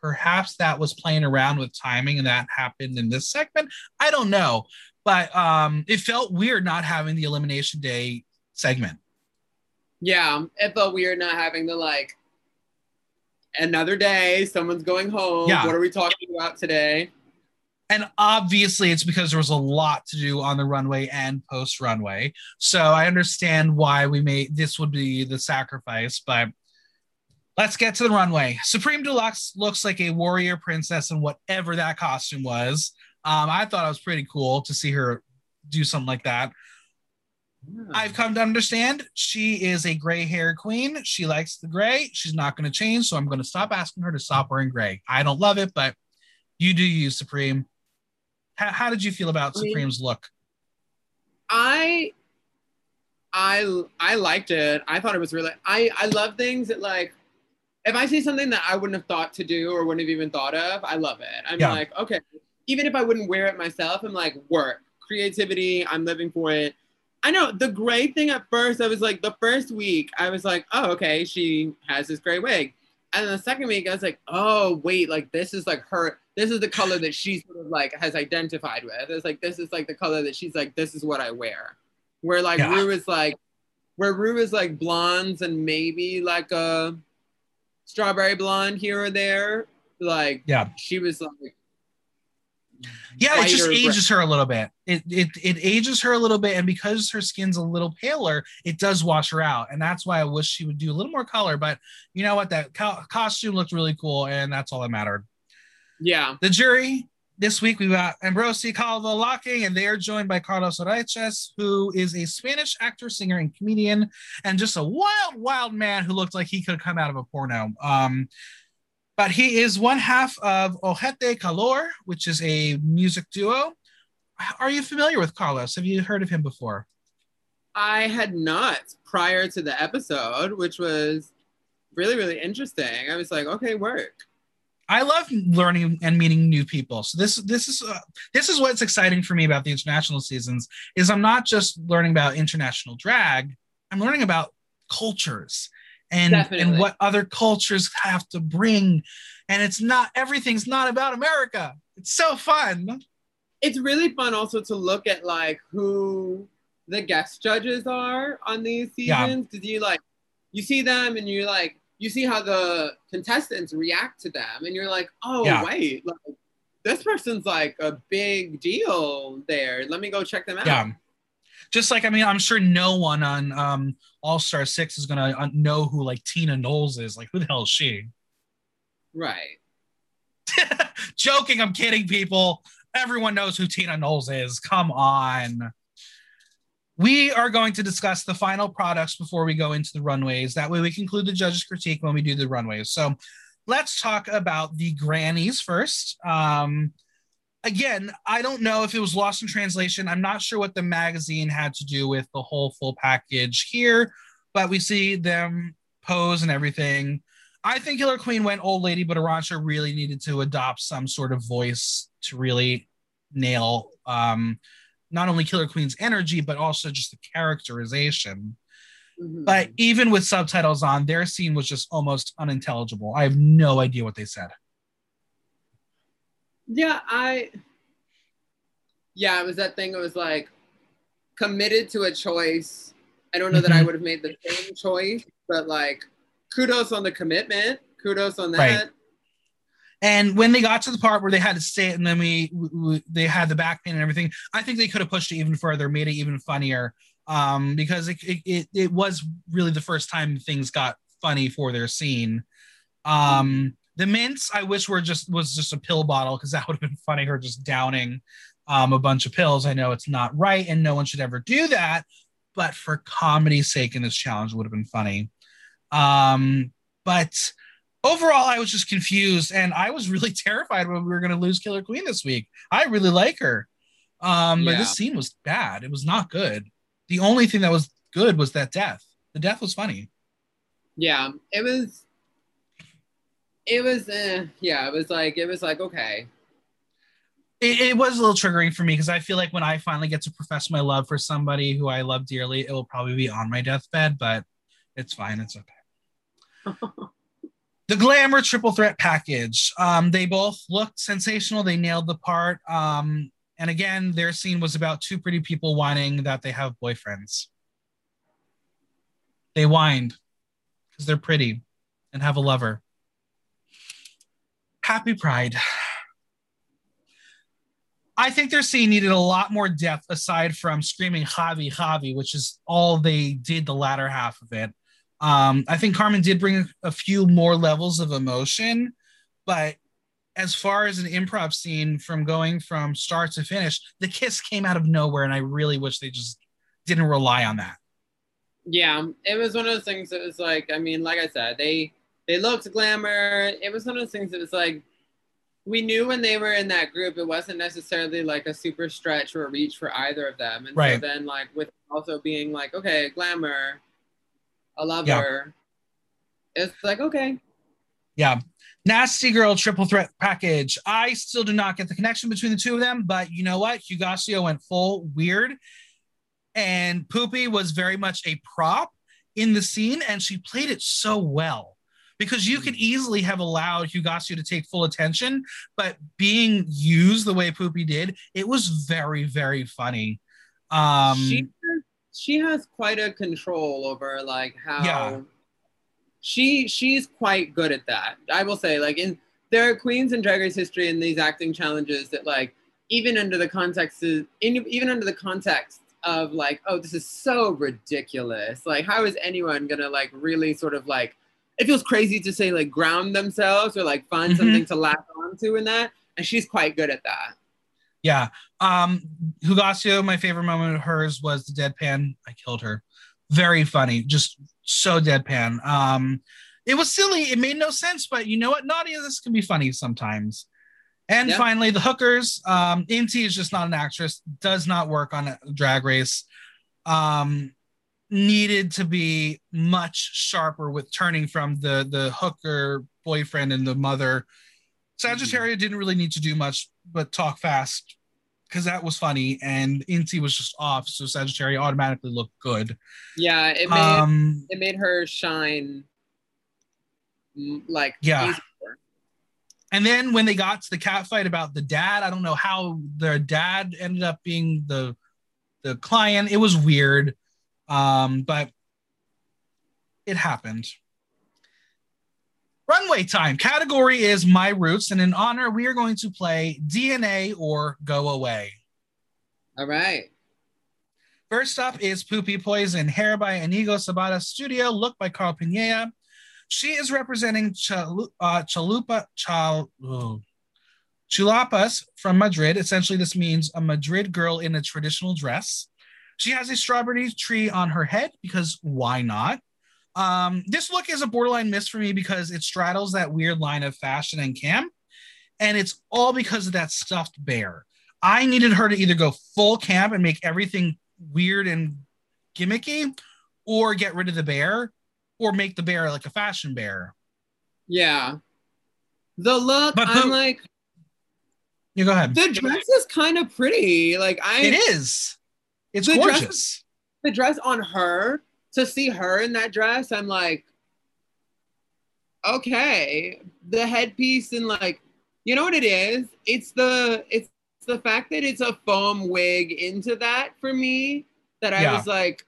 Perhaps that was playing around with timing and that happened in this segment. I don't know. But um, it felt weird not having the Elimination Day segment. Yeah, it felt weird not having the like another day, someone's going home. Yeah. What are we talking about today? And obviously, it's because there was a lot to do on the runway and post runway. So I understand why we made this would be the sacrifice, but let's get to the runway. Supremme de Luxe looks like a warrior princess in whatever that costume was. Um, I thought it was pretty cool to see her do something like that. Yeah. I've come to understand she is a gray hair queen. She likes the gray. She's not going to change. So I'm going to stop asking her to stop wearing gray. I don't love it, but you do you, Supremme. How, how did you feel about I mean, Supremme's look? I I I liked it. I thought it was really I I love things that like if I see something that I wouldn't have thought to do or wouldn't have even thought of, I love it. I'm yeah. like, okay, even if I wouldn't wear it myself, I'm like, work, creativity, I'm living for it. I know the gray thing at first, I was like, the first week, I was like, oh, okay, she has this gray wig. And then the second week, I was like, oh, wait, like this is like her, this is the color that she sort of like has identified with. It's like this is like the color that she's like, this is what I wear. Where like yeah. Rue is like, where Rue is like blondes and maybe like a strawberry blonde here or there. Like yeah, she was like yeah, it just ages her a little bit. It, it it ages her a little bit, and because her skin's a little paler, it does wash her out, and that's why I wish she would do a little more color. But you know what? That co- costume looked really cool, and that's all that mattered. Yeah. The jury this week we've got Ambrossi Calvo Locking, and they are joined by Carlos Areces, who is a Spanish actor, singer, and comedian, and just a wild, wild man who looked like he could come out of a porno. Um, but he is one half of Ojete Calor, which is a music duo. Are you familiar with Carlos? Have you heard of him before? I had not prior to the episode, which was really, really interesting. I was like, okay, work. I love learning and meeting new people. So this this is uh, this is what's exciting for me about the international seasons is I'm not just learning about international drag, I'm learning about cultures and Definitely. and what other cultures have to bring and it's not everything's not about America. It's so fun. It's really fun also to look at like who the guest judges are on these seasons because yeah. you like you see them and you're like you see how the contestants react to them and you're like oh yeah. wait like, this person's like a big deal there let me go check them out yeah just like i mean i'm sure no one on um all star 6 is gonna uh, know who like tina knowles is like who the hell is she right joking i'm kidding people everyone knows who tina knowles is come on we are going to discuss the final products before we go into the runways. That way, we conclude the judges' critique when we do the runways. So, let's talk about the grannies first. Um, again, I don't know if it was lost in translation. I'm not sure what the magazine had to do with the whole full package here, but we see them pose and everything. I think Killer Queen went old lady, but Arantxa really needed to adopt some sort of voice to really nail um, not only Killer Queen's energy, but also just the characterization. Mm-hmm. But even with subtitles on, their scene was just almost unintelligible. I have no idea what they said. Yeah, I. Yeah, it was that thing. It was like committed to a choice. I don't know that I mm-hmm. would have made the same choice, but like kudos on the commitment. Kudos on that. Right. And when they got to the part where they had to say it, and then we, we they had the back pain and everything, I think they could have pushed it even further, made it even funnier, um, because it, it it was really the first time things got funny for their scene. Um, the mints, I wish were just was just a pill bottle because that would have been funny. Her just downing um, a bunch of pills. I know it's not right, and no one should ever do that. But for comedy's sake, in this challenge would have been funny. Um, but overall, I was just confused, and I was really terrified when we were going to lose Killer Queen this week. I really like her, um, yeah. but this scene was bad. It was not good. The only thing that was good was that death. The death was funny. Yeah, it was. It was, uh, yeah, it was like it was like okay. It, it was a little triggering for me because I feel like when I finally get to profess my love for somebody who I love dearly, it will probably be on my deathbed. But it's fine. It's okay. the glamour triple threat package. Um, they both looked sensational. They nailed the part. Um, and again, their scene was about two pretty people whining that they have boyfriends. They whined because they're pretty and have a lover. Happy Pride. I think their scene needed a lot more depth aside from screaming Javi, Javi, which is all they did the latter half of it. Um, I think Carmen did bring a few more levels of emotion, but as far as an improv scene from going from start to finish, the kiss came out of nowhere, and I really wish they just didn't rely on that. Yeah, it was one of those things that was like, I mean, like I said, they they looked glamour. It was one of those things that was like, we knew when they were in that group, it wasn't necessarily like a super stretch or a reach for either of them. And right. so then, like, with also being like, okay, glamour, a lover. Yeah. It's like, okay. Yeah. Nasty Girl triple threat package. I still do not get the connection between the two of them, but you know what? Hugáceo went full weird. And Pupi was very much a prop in the scene, and she played it so well because you could mm. easily have allowed Hugáceo to take full attention, but being used the way Pupi did, it was very, very funny. Um, she she has quite a control over like how yeah. she she's quite good at that. I will say, like in there are queens in Drag Race history in these acting challenges that like even under the context in, even under the context of like oh this is so ridiculous like how is anyone gonna like really sort of like it feels crazy to say like ground themselves or like find mm-hmm. something to latch onto in that and she's quite good at that yeah. Um, Hugáceo, my favorite moment of hers was the deadpan. I killed her. Very funny, just so deadpan. Um, it was silly. It made no sense, but you know what? Naughty this can be funny sometimes. And yep. finally, the hookers. Um, Inti is just not an actress. Does not work on a drag race. Um, needed to be much sharper with turning from the the hooker boyfriend and the mother. Sagittaria mm-hmm. didn't really need to do much but talk fast because that was funny and Inti was just off, so Sagittaria automatically looked good. Yeah, it made um, it made her shine like yeah. And then when they got to the cat fight about the dad, I don't know how their dad ended up being the the client. It was weird, um, but it happened. Runway time. Category is My Roots. And in honor, we are going to play DNA or Go Away. All right. First up is Pupi Poisson, hair by Inigo Sabata Studio, look by Carl Pineda. She is representing Chalu- uh, Chalupa, Chal- oh, Chulapas from Madrid. Essentially, this means a Madrid girl in a traditional dress. She has a strawberry tree on her head because why not? Um, this look is a borderline miss for me because it straddles that weird line of fashion and camp, and it's all because of that stuffed bear. I needed her to either go full camp and make everything weird and gimmicky, or get rid of the bear, or make the bear like a fashion bear. Yeah. The look, but, I'm like, you go ahead. The dress is kind of pretty. Like I, it is. It's the gorgeous. Dress, the dress on her to see her in that dress, I'm like, okay. The headpiece and like, you know what it is? It's the it's the fact that it's a foam wig into that for me that I yeah. was like,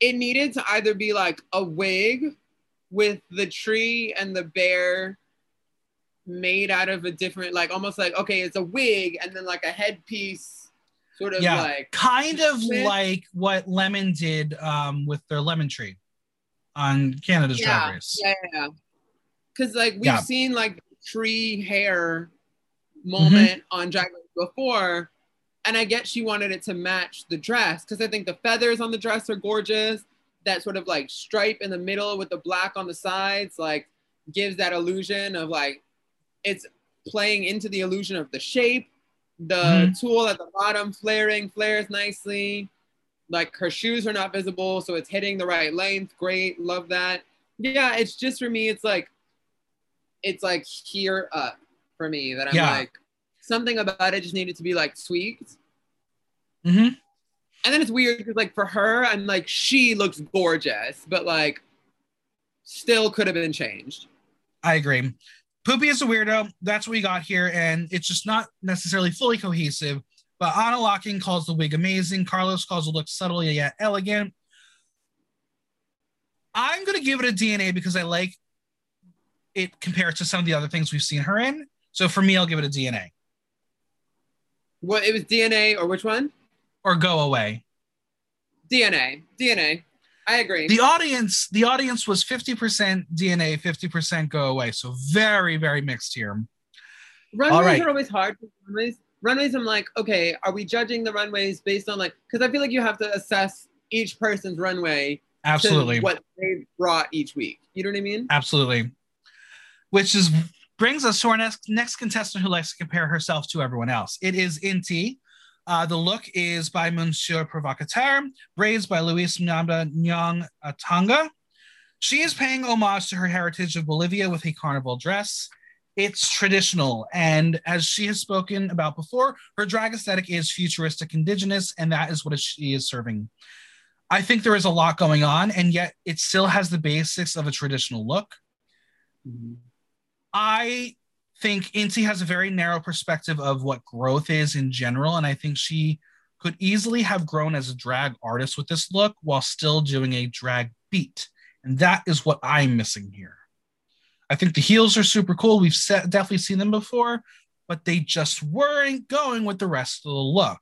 it needed to either be like a wig with the tree and the bear made out of a different, like almost like, okay, it's a wig and then like a headpiece sort of yeah, like kind of like what Lemon did um, with their lemon tree on Canada's yeah, Drag Race. Yeah, yeah. Because like we've yeah. seen like tree hair moment mm-hmm. on Drag Race before, and I get she wanted it to match the dress because I think the feathers on the dress are gorgeous. That sort of like stripe in the middle with the black on the sides, like gives that illusion of like it's playing into the illusion of the shape. The mm-hmm. tulle at the bottom flaring, flares nicely. Like her shoes are not visible, so it's hitting the right length. Great, love that. Yeah, it's just for me, it's like, it's like here up for me that I'm yeah. like, something about it just needed to be like tweaked. Mm-hmm. And then it's weird because like for her, I'm like, she looks gorgeous, but like still could have been changed. I agree. Pupi is a weirdo. That's what we got here, and it's just not necessarily fully cohesive. But Ana Locking calls the wig amazing. Carlos calls the look subtle yet elegant. I'm gonna give it a DNA because I like it compared to some of the other things we've seen her in. So for me, I'll give it a DNA. What it was DNA or which one? Or go away. DNA. DNA. I agree. The audience, the audience was 50% DNA, 50% go away. So very, very mixed here. Runways right. are always hard. Runways, runways, I'm like, okay, are we judging the runways based on like, because I feel like you have to assess each person's runway. Absolutely. what they brought each week. You know what I mean? Absolutely. Which is brings us to our next next contestant who likes to compare herself to everyone else. It is Inti. Uh, the look is by Monsieur Provocateur, braids by Luis Mnanda Nyang Atanga. She is paying homage to her heritage of Bolivia with a carnival dress. It's traditional, and as she has spoken about before, her drag aesthetic is futuristic indigenous, and that is what she is serving. I think there is a lot going on, and yet it still has the basics of a traditional look. Mm-hmm. I think Inti has a very narrow perspective of what growth is in general. And I think she could easily have grown as a drag artist with this look while still doing a drag beat. And that is what I'm missing here. I think the heels are super cool. We've set, definitely seen them before, but they just weren't going with the rest of the look.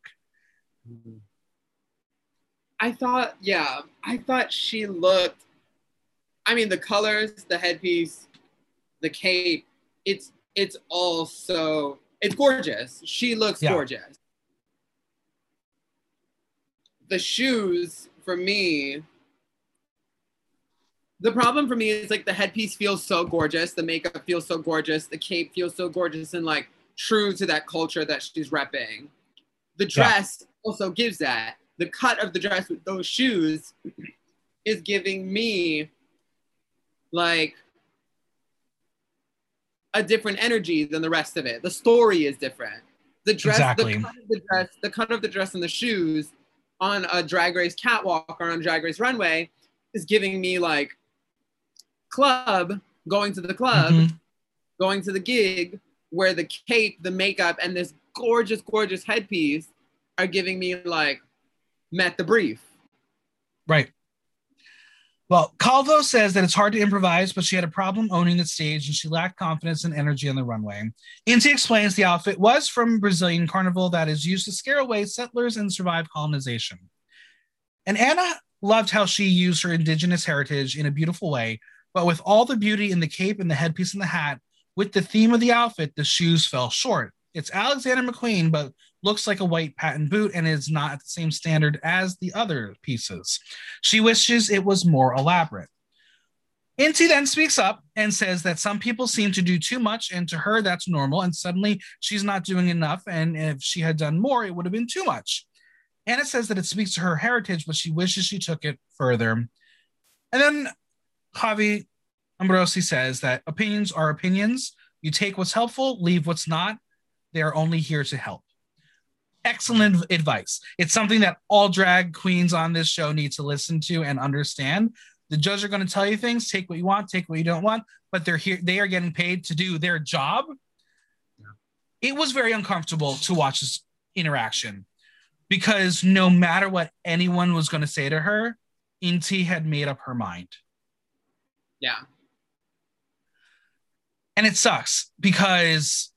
I thought, yeah, I thought she looked. I mean, the colors, the headpiece, the cape, it's it's also it's gorgeous. She looks yeah. gorgeous. The shoes for me, the problem for me is like the headpiece feels so gorgeous, the makeup feels so gorgeous, the cape feels so gorgeous and like true to that culture that she's repping. The dress yeah. also gives that. The cut of the dress with those shoes is giving me like a different energy than the rest of it. The story is different. The dress, exactly. the, cut of the dress, the cut of the dress and the shoes on a drag race catwalk or on drag race runway is giving me like club, going to the club, mm-hmm. going to the gig, where the cape, the makeup, and this gorgeous, gorgeous headpiece are giving me like met the brief. Right. Well, Calvo says that it's hard to improvise, but she had a problem owning the stage and she lacked confidence and energy on the runway. Inti explains the outfit was from Brazilian carnival that is used to scare away settlers and survive colonization. And Ana loved how she used her indigenous heritage in a beautiful way, but with all the beauty in the cape and the headpiece and the hat, with the theme of the outfit, the shoes fell short. It's Alexander McQueen, but looks like a white patent boot and is not at the same standard as the other pieces. She wishes it was more elaborate. Inti then speaks up and says that some people seem to do too much, and to her, that's normal. And suddenly she's not doing enough. And if she had done more, it would have been too much. Ana says that it speaks to her heritage, but she wishes she took it further. And then Javi Ambrossi says that opinions are opinions. You take what's helpful, leave what's not. They are only here to help. Excellent advice. It's something that all drag queens on this show need to listen to and understand the judges are going to tell you things. Take what you want, take what you don't want, but they're here. They are getting paid to do their job. Yeah. It was very uncomfortable to watch this interaction because no matter what anyone was going to say to her, Inti had made up her mind. Yeah. And it sucks because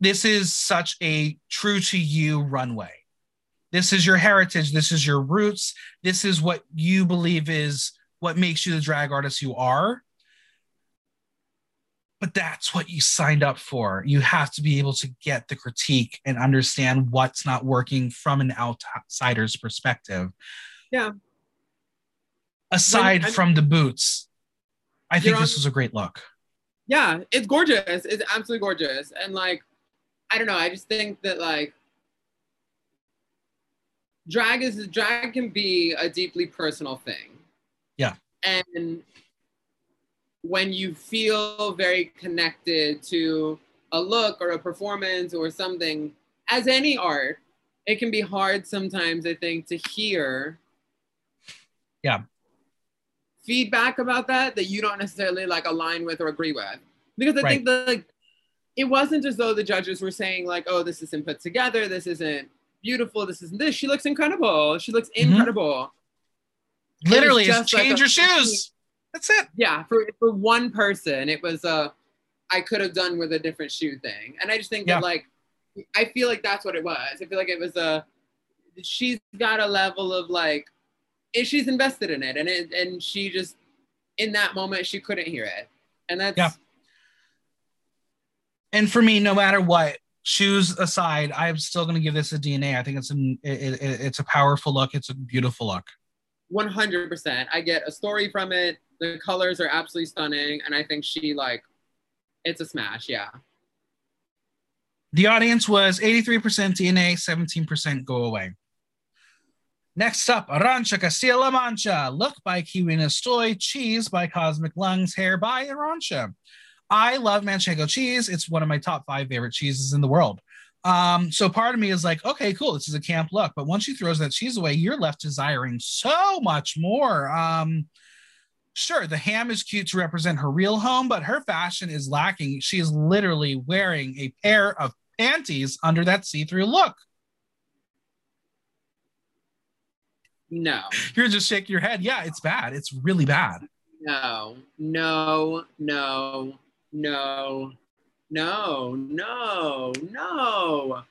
this is such a true to you runway. This is your heritage. This is your roots. This is what you believe is what makes you the drag artist you are. But that's what you signed up for. You have to be able to get the critique and understand what's not working from an outsider's perspective. Yeah. Aside when, from the boots, I think this was a great look. Yeah, it's gorgeous. It's absolutely gorgeous. And like, I don't know, I just think that like drag is drag can be a deeply personal thing. Yeah. And when you feel very connected to a look or a performance or something, as any art, it can be hard sometimes, I think, to hear. Yeah. Feedback about that that you don't necessarily like align with or agree with. Because I right. think the like, it wasn't as though the judges were saying, like, oh, this isn't put together, this isn't beautiful. This isn't this. She looks incredible. She looks mm-hmm. incredible. Literally, just change like your shoes. That's it. Yeah, for for one person, it was a I could have done with a different shoe thing, and I just think yeah. that like I feel like that's what it was. I feel like it was a she's got a level of like she's invested in it, and it and she just in that moment she couldn't hear it, and that's yeah. And for me, no matter what, shoes aside, I'm still going to give this a DNA. I think it's a it, it, it's a powerful look. It's a beautiful look. 100%. I get a story from it. The colors are absolutely stunning, and I think she like it's a smash. Yeah. The audience was 83% DNA, 17% go away. Next up, Arantxa Castilla-La Mancha. Look by Kiwina Stoy. Cheese by Cosmic Lungs. Hair by Arantxa. I love Manchego cheese. It's one of my top five favorite cheeses in the world. Um, so part of me is like, okay, cool, this is a camp look. But once she throws that cheese away, you're left desiring so much more. Um, sure, the ham is cute to represent her real home, but her fashion is lacking. She is literally wearing a pair of panties under that see-through look. No. You're just shaking your head. Yeah, it's bad. It's really bad. No, no, no, no, no, no, no.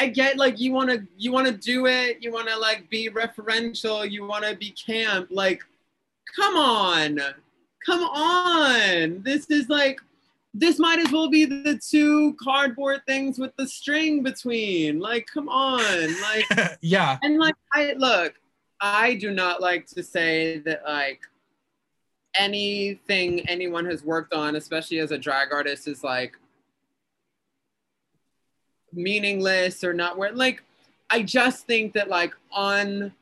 I get like you want to you want to do it, you want to like be referential, you want to be camp. Like, come on, come on. This is like this might as well be the two cardboard things with the string between. Like, come on, like yeah. And like I look, I do not like to say that like anything anyone has worked on, especially as a drag artist, is like meaningless or not where like I just think that like on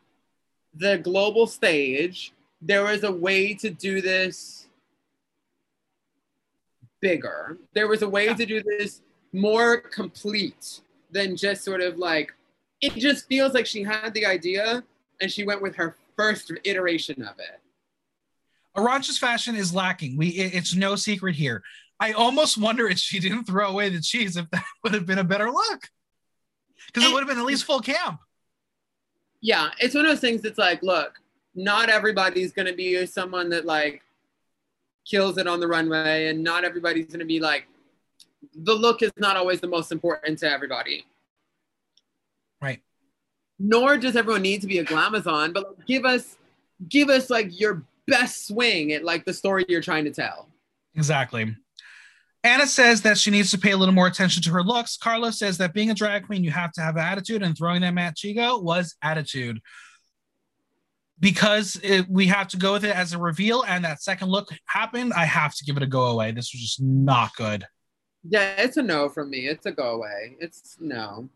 the global stage, there was a way to do this bigger. There was a way to do this more complete than just sort of like it just feels like she had the idea and she went with her first iteration of it. Arantxa's fashion is lacking. We it, it's no secret here. I almost wonder if she didn't throw away the cheese, if that would have been a better look. Because it would have been at least full camp. Yeah, it's one of those things that's like, look, not everybody's gonna be someone that like kills it on the runway, and not everybody's gonna be like the look is not always the most important to everybody. Right. Nor does everyone need to be a glamazon, but like, give us give us like your best swing at like the story you're trying to tell. Exactly. Ana says that she needs to pay a little more attention to her looks. Carlos says that being a drag queen, you have to have attitude, and throwing the Manchego was attitude. Because it, we have to go with it as a reveal, and that second look happened, I have to give it a go away. This was just not good. Yeah, it's a no from me. It's a go away. It's no.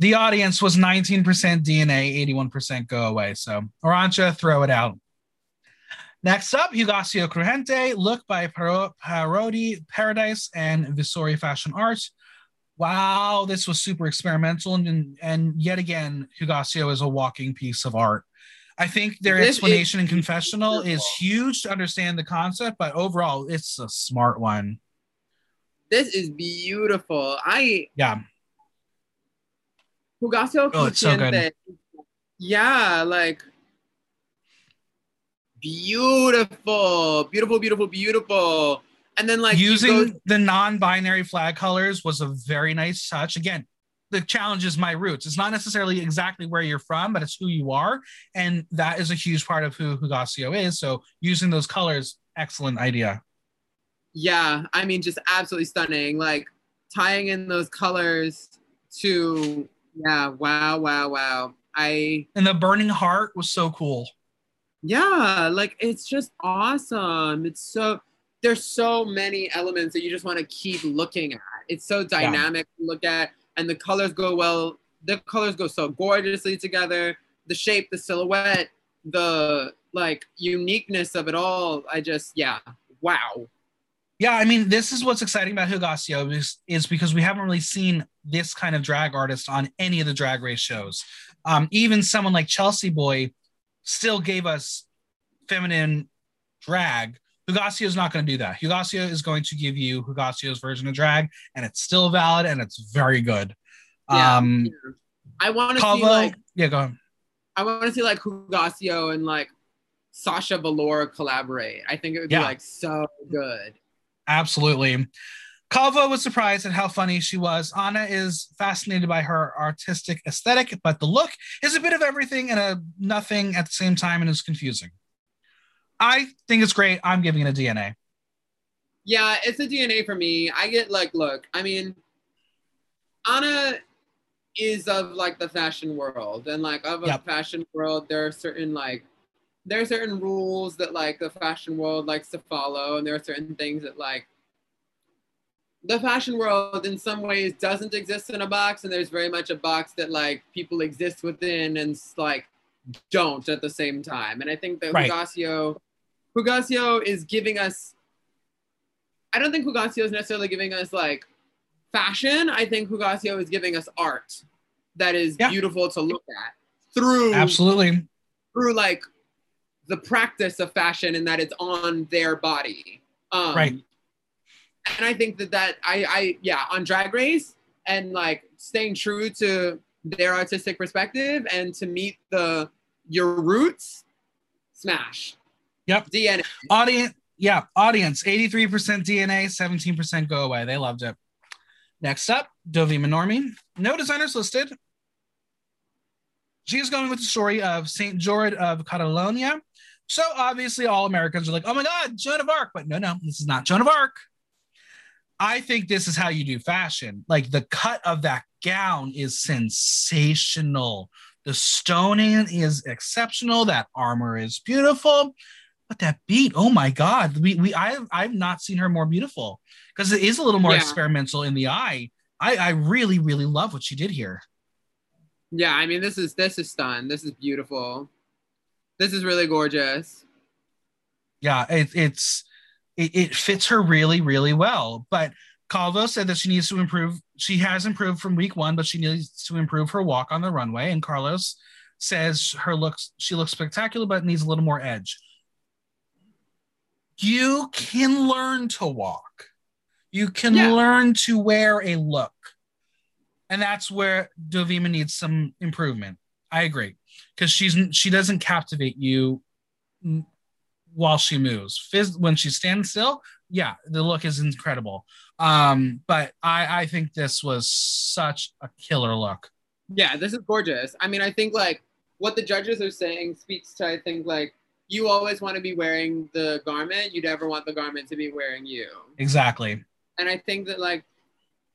The audience was 19% DNA, 81% go away. So, Arantxa, throw it out. Next up, Hugáceo Crujiente, look by Parodi Paradise and Visori Fashion Art. Wow, this was super experimental. And, and yet again, Hugáceo is a walking piece of art. I think their this explanation and confessional beautiful. is huge to understand the concept, but overall, it's a smart one. This is beautiful. I yeah. Hugáceo oh, it's so good. Yeah, like beautiful, beautiful, beautiful, beautiful. And then like using the non-binary flag colors was a very nice touch. Again, the challenge is my roots. It's not necessarily exactly where you're from, but it's who you are, and that is a huge part of who Hugáceo is. So using those colors, excellent idea. Yeah, I mean, just absolutely stunning. Like tying in those colors to yeah, wow, wow, wow. I and the burning heart was so cool yeah like it's just awesome. It's so there's so many elements that you just want to keep looking at. It's so dynamic yeah. to look at and the colors go well the colors go so gorgeously together. The shape the silhouette the like uniqueness of it all i just yeah wow. Yeah i mean this is what's exciting about hugáceo is, is because we haven't really seen this kind of drag artist on any of the drag race shows. Um, even someone like chelsea boy still gave us feminine drag. Hugáceo is not going to do that. Hugáceo is going to give you Hugáceo's version of drag, and it's still valid and it's very good. Yeah, um, yeah. I want to see like yeah, go on. I want to see like Hugáceo and like Sasha Velour collaborate. I think it would yeah. be like so good. Absolutely. Calvo was surprised at how funny she was. Ana is fascinated by her artistic aesthetic, but the look is a bit of everything and a nothing at the same time and is confusing. I think it's great. I'm giving it a DNA. Yeah, it's a DNA for me. I get like, look, I mean, Ana is of like the fashion world, and like of a yep. fashion world, there are certain like there are certain rules that like the fashion world likes to follow, and there are certain things that like the fashion world in some ways doesn't exist in a box and there's very much a box that like people exist within and like don't at the same time. And i think that right. hugáceo hugáceo is giving us i don't think hugáceo is necessarily giving us like fashion. I think hugáceo is giving us art that is yeah. beautiful to look at through absolutely. through like the practice of fashion and that it's on their body. Um, right and I think that that I I yeah on Drag Race and like staying true to their artistic perspective and to meet the your roots, smash. Yep. DNA. Audience, yeah, audience, 83% DNA, 17% go away. They loved it. Next up, Dovima Nurmi. No designers listed. She's going with the story of St. George of Catalonia. So obviously, all Americans are like, oh my God, Joan of Arc. But no, no, this is not Joan of Arc. I think this is how you do fashion. Like the cut of that gown is sensational. The stoning is exceptional. That armor is beautiful. But that beat, oh my God. We we I I've not seen her more beautiful because it is a little more yeah. experimental in the eye. I, I really, really love what she did here. Yeah, I mean this is this is stun. This is beautiful. This is really gorgeous. Yeah, it, it's it, it fits her really, really well. But Calvo said that she needs to improve. She has improved from week one, but she needs to improve her walk on the runway. And Carlos says her looks she looks spectacular, but needs a little more edge. You can learn to walk. You can yeah. learn to wear a look. And that's where Dovima needs some improvement. I agree. Because she's she doesn't captivate you while she moves. Fizz, when she stands still, yeah, the look is incredible. Um, but I, I think this was such a killer look. Yeah, this is gorgeous. I mean, I think like what the judges are saying speaks to I think like you always want to be wearing the garment. You'd never want the garment to be wearing you. Exactly. And I think that like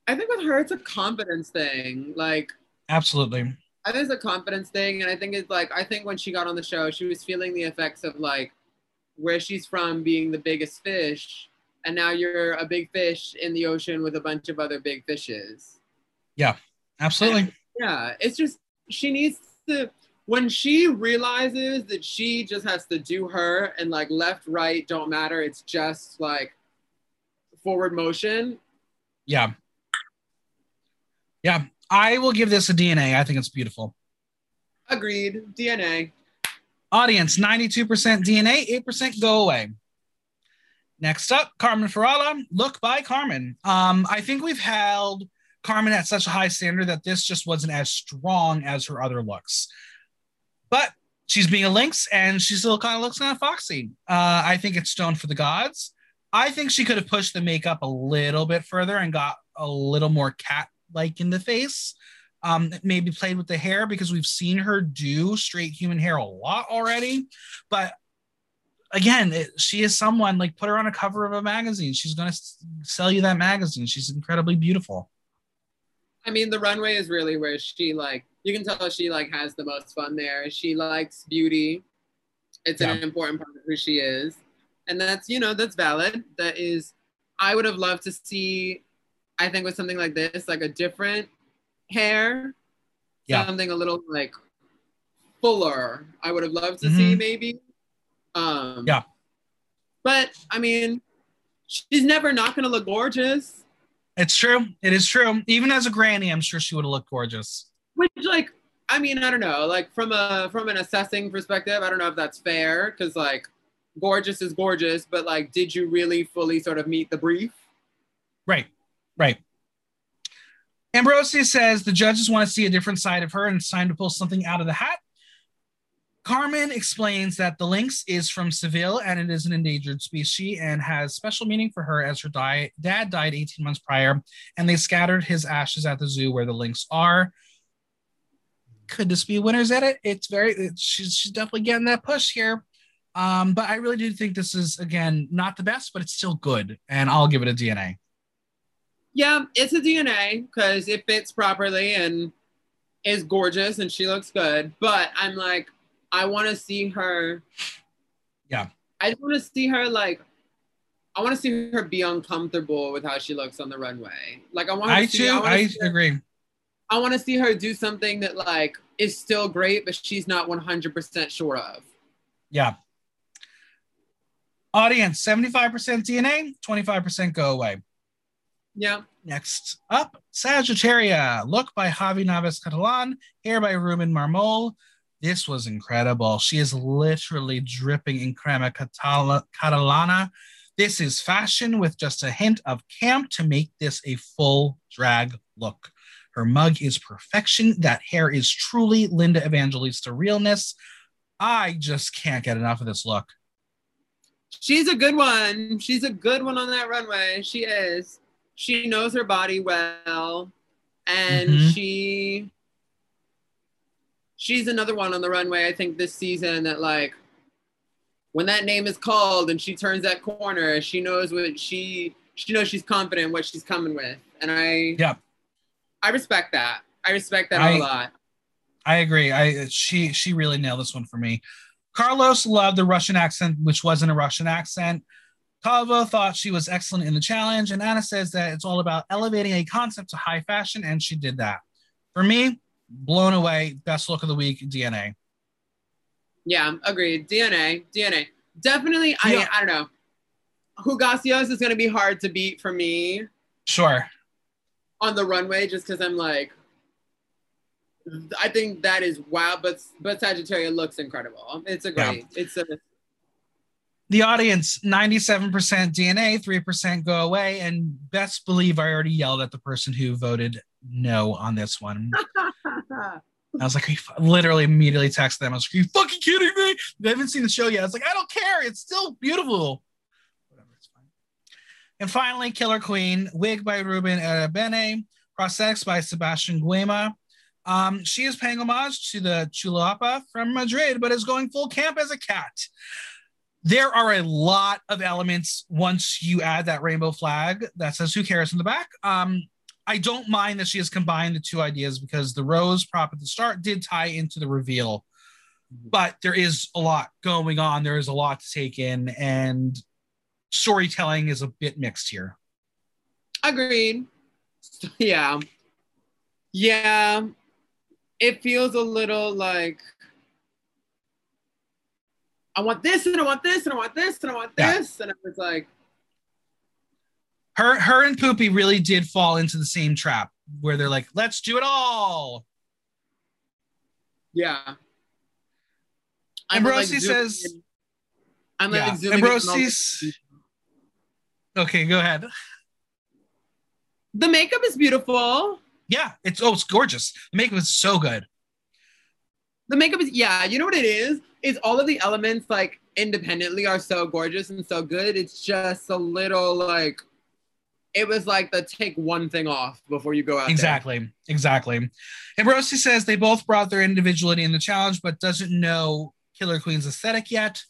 I think with her it's a confidence thing. Like absolutely. I think it's a confidence thing. And I think it's like I think when she got on the show, she was feeling the effects of like where she's from being the biggest fish. And now you're a big fish in the ocean with a bunch of other big fishes. Yeah, absolutely. And, yeah. It's just she needs to when she realizes that she just has to do her and like left, right don't matter. It's just like forward motion. Yeah. Yeah. I will give this a DNA. I think it's beautiful. Agreed. DNA. Audience 92% DNA, 8% go away. Next up, Carmen Farala, Look by Carmen. Um, I think we've held Carmen at such a high standard that this just wasn't as strong as her other looks. But she's being a lynx and she still kind of looks kind of foxy. Uh, I think it's stone for the gods. I think she could have pushed the makeup a little bit further and got a little more cat like in the face. Um, maybe played with the hair because we've seen her do straight human hair a lot already. But again, it, she is someone like put her on a cover of a magazine. She's going to sell you that magazine. She's incredibly beautiful. I mean, the runway is really where she like you can tell she like has the most fun there. She likes beauty. It's yeah. an important part of who she is. And that's, you know, that's valid. That is I would have loved to see I think with something like this, like a different hair. Yeah. Something a little like fuller. I would have loved to mm-hmm. see maybe. Um Yeah. But I mean, she's never not gonna look gorgeous. It's true. It is true. Even as a granny, I'm sure she would have looked gorgeous. Which like I mean, I don't know. Like from a from an assessing perspective, I don't know if that's fair because like gorgeous is gorgeous, but like, did you really fully sort of meet the brief? Right, right. Ambrossi says the judges want to see a different side of her and it's time to pull something out of the hat. Carmen explains that the lynx is from Seville and it is an endangered species and has special meaning for her as her di- dad died 18 months prior and they scattered his ashes at the zoo where the lynx are could this be winners at it? It's very it's, she's, she's definitely getting that push here. Um, but I really do think this is again not the best, but it's still good, and I'll give it a DNA. Yeah, it's a DNA because it fits properly and is gorgeous, and she looks good. But I'm like, I want to see her. Yeah, I just want to see her like. I want to see her be uncomfortable with how she looks on the runway. Like I want. I see, too. I, I agree. I want to see her do something that like is still great, but she's not 100% sure of. Yeah. Audience 75% DNA, 25% go away. Yeah. Next up, Sagittaria. Look by Javi Navas Catalan, hair by Ruben Marmol. This was incredible. She is literally dripping in crema catalana. This is fashion with just a hint of camp to make this a full drag look. Her mug is perfection. That hair is truly Linda Evangelista realness. I just can't get enough of this look. She's a good one. She's a good one on that runway. She is. She knows her body well. And mm-hmm. she she's another one on the runway, I think, this season that like when that name is called and she turns that corner, she knows what she she knows she's confident what she's coming with. And I yeah I respect that. I respect that I, a lot. I agree. I she she really nailed this one for me. Carlos loved the Russian accent, which wasn't a Russian accent. Calvo thought she was excellent in the challenge, and Ana says that it's all about elevating a concept to high fashion, and she did that. For me, blown away. Best look of the week, DNA. Yeah, agreed. DNA, DNA. Definitely. Yeah. I I don't know. Hugáceo's is going to be hard to beat for me. Sure on the runway just because I'm like, I think that is wow. But but Sagittaria looks incredible. It's a great. Yeah. It's a. The audience, 97% DNA, 3% go away. And best believe I already yelled at the person who voted no on this one. I was like, literally immediately texted them. I was like, Are you fucking kidding me? They haven't seen the show yet. I was like, I don't care. It's still beautiful. And finally, Killer Queen, wig by Ruben Bene, prosthetics by Sebastian Guema. Um, she is paying homage to the Chulapa from Madrid, but is going full camp as a cat. There are a lot of elements once you add that rainbow flag that says who cares in the back. Um, I don't mind that she has combined the two ideas because the rose prop at the start did tie into the reveal, but there is a lot going on. There is a lot to take in, and storytelling is a bit mixed here. Agreed. Yeah. Yeah. It feels a little like I want this and I want this and I want this and I want this. Yeah. And I was like her her and Pupi really did fall into the same trap where they're like, let's do it all. Yeah. Ambrossi like says. I'm like yeah. Ambrossi's Okay, go ahead. The makeup is beautiful. Yeah, it's oh, it's gorgeous. The makeup is so good. The makeup is yeah, you know what it is? Is all of the elements like independently are so gorgeous and so good. It's just a little like it was like the take one thing off before you go out. Exactly, there. exactly. Ambrossi says they both brought their individuality in the challenge, but doesn't know Killer Queen's aesthetic yet.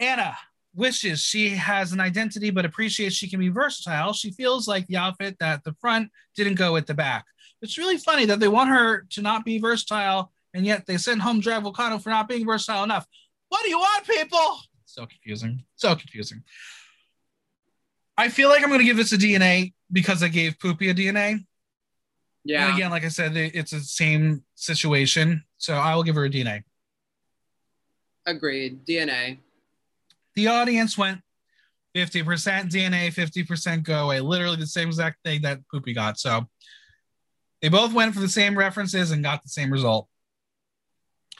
Ana, wishes she has an identity but appreciates she can be versatile. She feels like the outfit that the front didn't go with the back. It's really funny that they want her to not be versatile and yet they send home Drag Vulcano for not being versatile enough. What do you want, people? So confusing. So confusing. I feel like I'm going to give this a DNA because I gave Pupi a DNA. Yeah. And again, like I said, it's the same situation. So I will give her a DNA. Agreed. DNA. The audience went 50% DNA, 50% go away. Literally the same exact thing that Pupi got. So they both went for the same references and got the same result.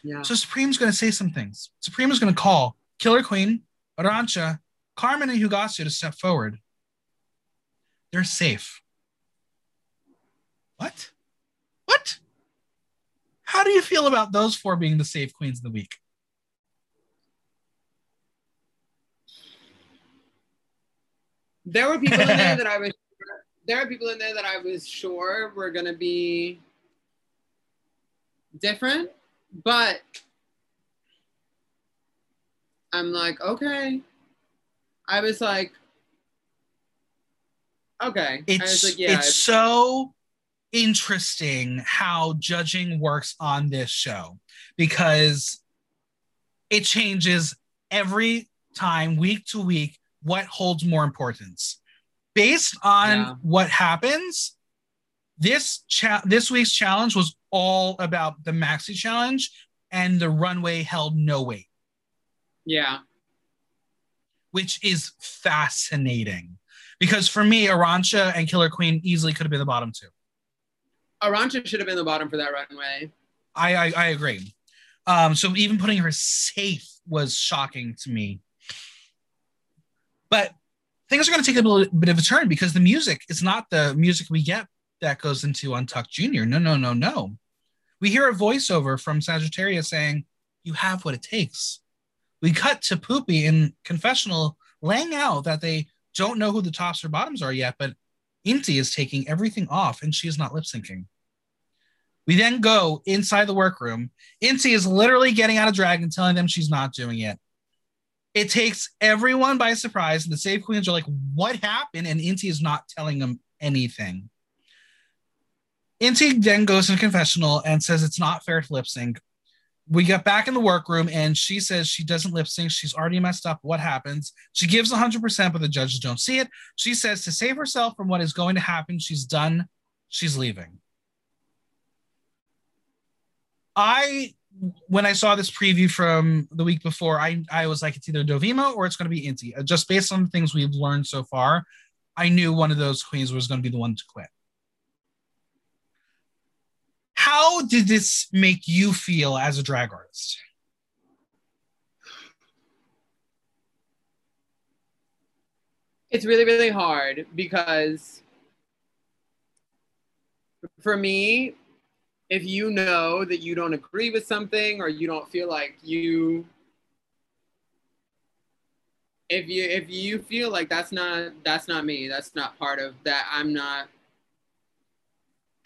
Yeah. So Supremme's going to say some things. Supremme is going to call Killer Queen, Arantxa, Carmen, and Hugáceo to step forward. They're safe. What? What? How do you feel about those four being the safe queens of the week? There were people in there that I was there are people in there that I was sure were gonna be different, but I'm like, okay. I was like, okay. It's like, yeah, it's, it's so interesting how judging works on this show because it changes every time, week to week, what holds more importance. Based on yeah. what happens, this cha- this week's challenge was all about the maxi challenge, and the runway held no weight. Yeah, which is fascinating because for me, Arantxa and Killer Queen easily could have been the bottom two. Arantxa should have been the bottom for that runway. I I, I agree. Um, so even putting her safe was shocking to me. But things are going to take a little bit of a turn because the music is not the music we get that goes into Untucked Junior. No, no, no, no. We hear a voiceover from Sagittarius saying, You have what it takes. We cut to Pupi in confessional laying out that they don't know who the tops or bottoms are yet, but Inti is taking everything off and she is not lip syncing. We then go inside the workroom. Inti is literally getting out of drag and telling them she's not doing it. It takes everyone by surprise, and the Save Queens are like, "What happened?" And Inti is not telling them anything. Inti then goes in confessional and says it's not fair to lip sync. We get back in the workroom and she says she doesn't lip sync. She's already messed up. What happens? She gives 100%, but the judges don't see it. She says to save herself from what is going to happen, she's done. She's leaving. I when I saw this preview from the week before, I, I was like, it's either Dovima or it's going to be Inti. Just based on the things we've learned so far, I knew one of those queens was going to be the one to quit. How did this make you feel as a drag artist? It's really, really hard because for me, if you know that you don't agree with something or you don't feel like you if you if you feel like that's not that's not me that's not part of that i'm not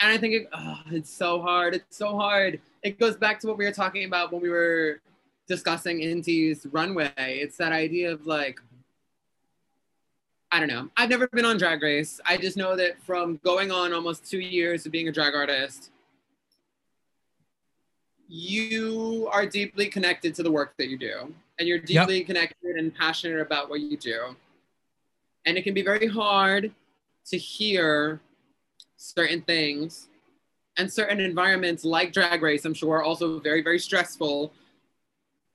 and i think it, oh, it's so hard it's so hard it goes back to what we were talking about when we were discussing Inti's runway. It's that idea of like, I don't know. I've never been on Drag Race. I just know that from going on almost two years of being a drag artist, you are deeply connected to the work that you do, and you're deeply yep. connected and passionate about what you do. And it can be very hard to hear certain things and certain environments like drag race i'm sure are also very very stressful.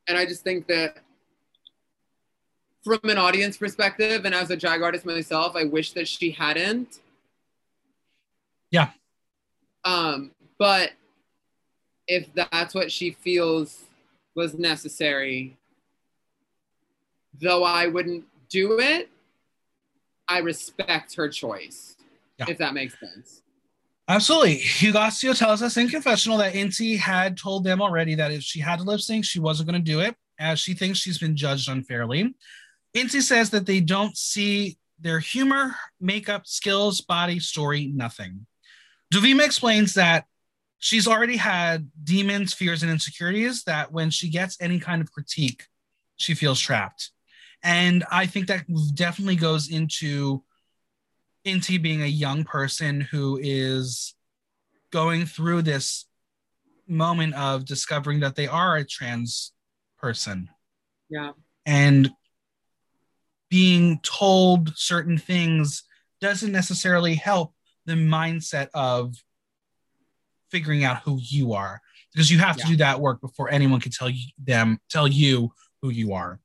And i just think that from an audience perspective and as a drag artist myself i wish that she hadn't. Yeah. Um but if that's what she feels was necessary though i wouldn't do it i respect her choice yeah. if that makes sense Absolutely. Hugáceo tells us in confessional that Inti had told them already that if she had to lip sync, she wasn't going to do it, as she thinks she's been judged unfairly. Inti says that they don't see their humor, makeup, skills, body, story, nothing. Dovima explains that she's already had demons, fears, and insecurities that when she gets any kind of critique, she feels trapped. And I think that definitely goes into Inti being a young person who is going through this moment of discovering that they are a trans person. Yeah. And being told certain things doesn't necessarily help the mindset of figuring out who you are because you have to do that work before anyone can tell you them tell you who you are.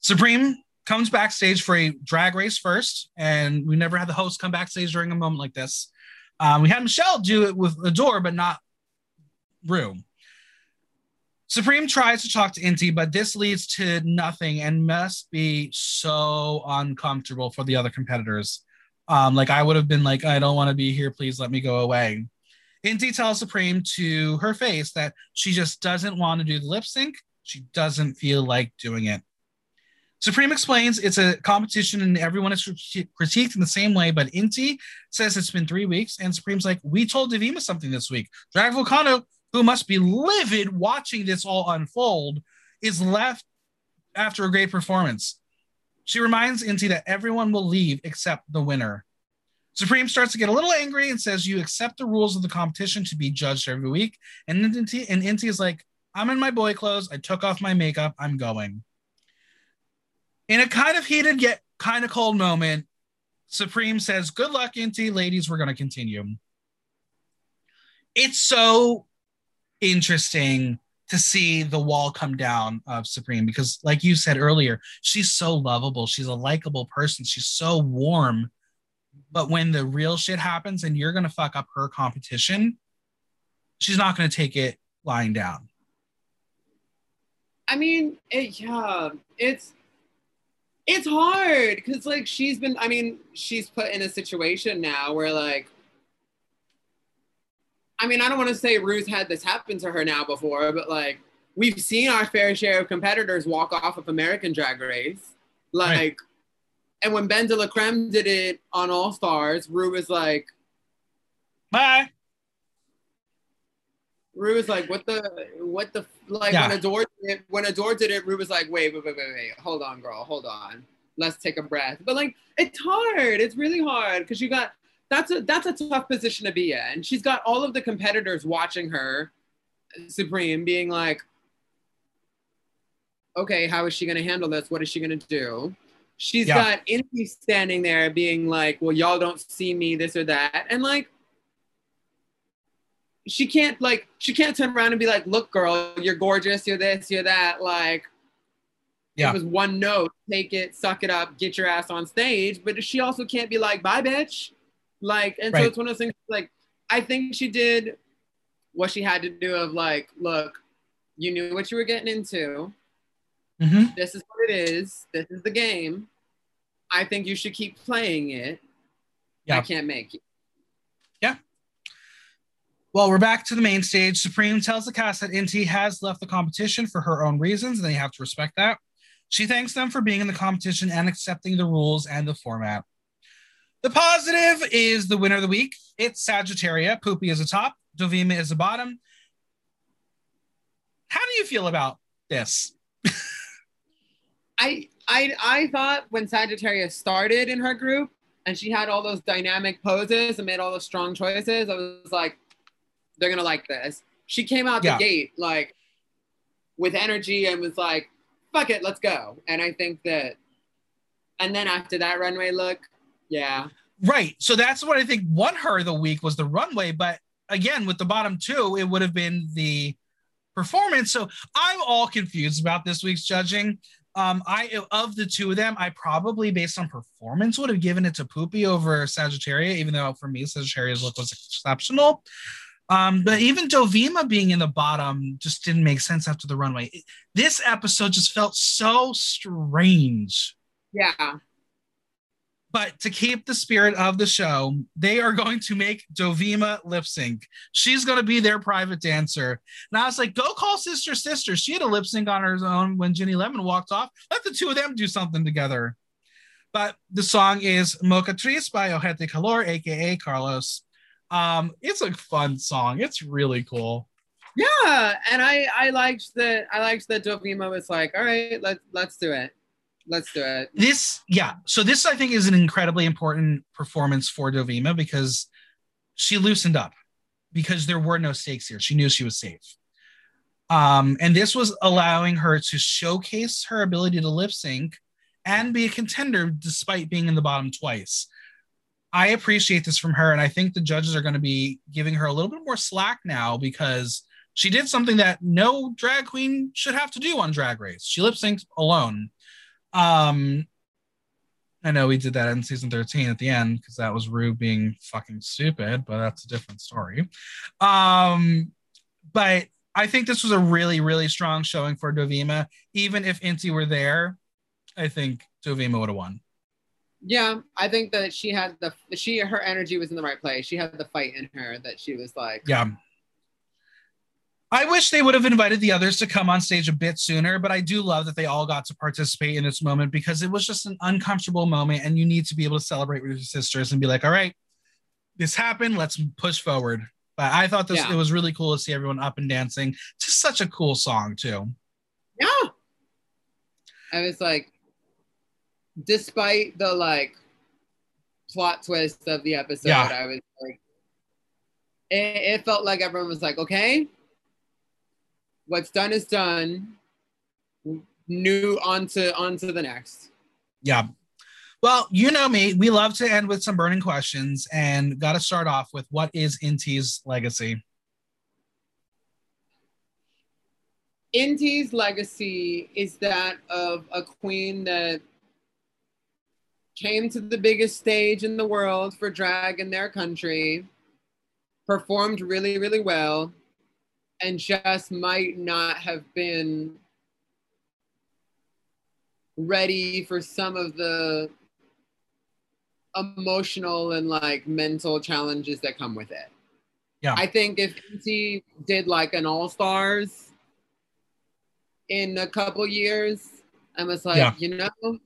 Supremme comes backstage for a drag race first, and we never had the host come backstage during a moment like this. Um, we had Michelle do it with Adore, but not Room. Supremme tries to talk to Inti, but this leads to nothing and must be so uncomfortable for the other competitors. Um, like I would have been like, I don't want to be here. Please let me go away. Inti tells Supremme to her face that she just doesn't want to do the lip sync. She doesn't feel like doing it. Supremme explains it's a competition and everyone is critiqued in the same way, but Inti says it's been three weeks, and Supremme's like, we told Dovima something this week. Drag Vulcano, who must be livid watching this all unfold, is left after a great performance. She reminds Inti that everyone will leave except the winner. Supremme starts to get a little angry and says, You accept the rules of the competition to be judged every week. And Inti, and Inti is like, I'm in my boy clothes. I took off my makeup. I'm going. In a kind of heated yet kind of cold moment, Supremme says, Good luck, Inti. Ladies, we're going to continue. It's so interesting to see the wall come down of Supremme because, like you said earlier, she's so lovable. She's a likable person. She's so warm. But when the real shit happens and you're going to fuck up her competition, she's not going to take it lying down. I mean, it, yeah, it's it's hard because like she's been i mean she's put in a situation now where like i mean i don't want to say ruth had this happen to her now before but like we've seen our fair share of competitors walk off of american drag race like right. and when ben de la creme did it on all stars rue was like bye Rue was like, "What the, what the, like yeah. when Adore did it, when Adore did it, Rue was like, wait, wait, wait, wait, wait, hold on, girl, hold on, let's take a breath." But like, it's hard. It's really hard because you got that's a that's a tough position to be in. She's got all of the competitors watching her, Supremme, being like, "Okay, how is she gonna handle this? What is she gonna do?" She's yeah. got Inti standing there being like, "Well, y'all don't see me, this or that," and like she can't like she can't turn around and be like, "Look, girl, you're gorgeous. You're this. You're that." Like, yeah. it was one note. Take it, suck it up, get your ass on stage. But she also can't be like, "Bye, bitch." Like, and right. so it's one of those things. Like, I think she did what she had to do. Of like, look, you knew what you were getting into. Mm-hmm. This is what it is. This is the game. I think you should keep playing it. Yeah. I can't make you. Well, we're back to the main stage. Supremme tells the cast that Inti has left the competition for her own reasons, and they have to respect that. She thanks them for being in the competition and accepting the rules and the format. The positive is the winner of the week. It's Sagittaria. Pupi is the top. Dovima is the bottom. How do you feel about this? I I I thought when Sagittarius started in her group and she had all those dynamic poses and made all those strong choices, I was like, they're gonna like this. She came out Yeah. the gate like with energy and was like, fuck it, let's go. And I think that and then after that runway look, yeah. Right. So that's what I think won her the week was the runway. But again, with the bottom two, it would have been the performance. So I'm all confused about this week's judging. Um, I of the two of them, I probably based on performance would have given it to Pupi over Sagittaria, even though for me Sagittaria's look was exceptional. Um, but even Dovima being in the bottom just didn't make sense after the runway. This episode just felt so strange. Yeah. But to keep the spirit of the show, they are going to make Dovima lip sync. She's going to be their private dancer. And I was like, go call Sister Sister. She had a lip sync on her own when Ginny Lemon walked off. Let the two of them do something together. But the song is Mocatriz by Ojete Calor, aka Carlos. Um, it's a fun song. It's really cool. Yeah. And I I liked that I liked that Dovima was like, all right, let's let's do it. Let's do it. this yeah so this i think is an incredibly important performance for dovima because she loosened up because there were no stakes here she knew she was safe um and this was allowing her to showcase her ability to lip sync and be a contender despite being in the bottom twice i appreciate this from her and i think the judges are going to be giving her a little bit more slack now because she did something that no drag queen should have to do on drag race she lip synced alone um, I know we did that in season 13 at the end because that was Rue being fucking stupid, but that's a different story. Um, but I think this was a really, really strong showing for Dovima. Even if Inti were there, I think Dovima would have won. Yeah, I think that she had the she her energy was in the right place. She had the fight in her that she was like, Yeah. I wish they would have invited the others to come on stage a bit sooner, but I do love that they all got to participate in this moment because it was just an uncomfortable moment and you need to be able to celebrate with your sisters and be like, all right, this happened, let's push forward. But I thought this Yeah. it was really cool to see everyone up and dancing. Just such a cool song too. yeah. I was like, despite the like plot twist of the episode, Yeah. I was like, it, it felt like everyone was like, okay, what's done is done. New on to on to the next. Yeah. Well, you know me, we love to end with some burning questions and got to start off with what is Inti's legacy? Inti's legacy is that of a queen that came to the biggest stage in the world for drag in their country, performed really, really well, and just might not have been ready for some of the emotional and like mental challenges that come with it. Yeah. I think if Inti did like an All Stars in a couple years I was like, Yeah. you know,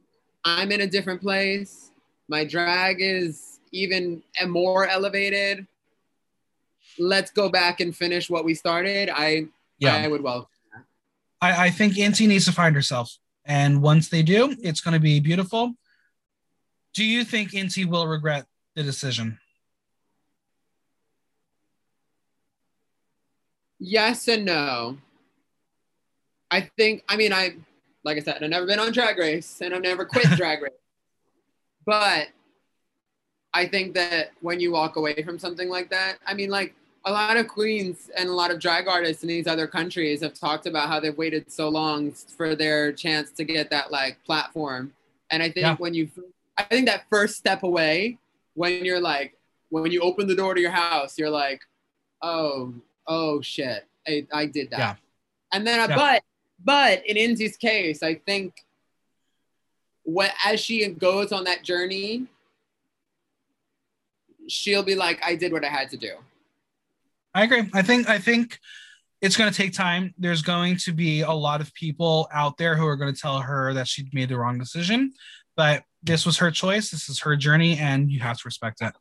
I'm in a different place. My drag is even more elevated. Let's go back and finish what we started. I Yeah. I would welcome. I, I think Inti needs to find herself. And once they do, it's going to be beautiful. Do you think Inti will regret the decision? Yes and no. I think, I mean, I, like I said, I've never been on Drag Race and I've never quit Drag Race. But I think that when you walk away from something like that, I mean, like a lot of queens and a lot of drag artists in these other countries have talked about how they've waited so long for their chance to get that like platform. And I think Yeah. when you, I think that first step away, when you're like, when you open the door to your house, you're like, oh, oh shit, I, I did that. Yeah. And then, Yeah. but, but in Inti's case, I think what as she goes on that journey, she'll be like, I did what I had to do. I agree. I think I think it's going to take time. There's going to be a lot of people out there who are going to tell her that she made the wrong decision, but this was her choice. This is her journey, and you have to respect it.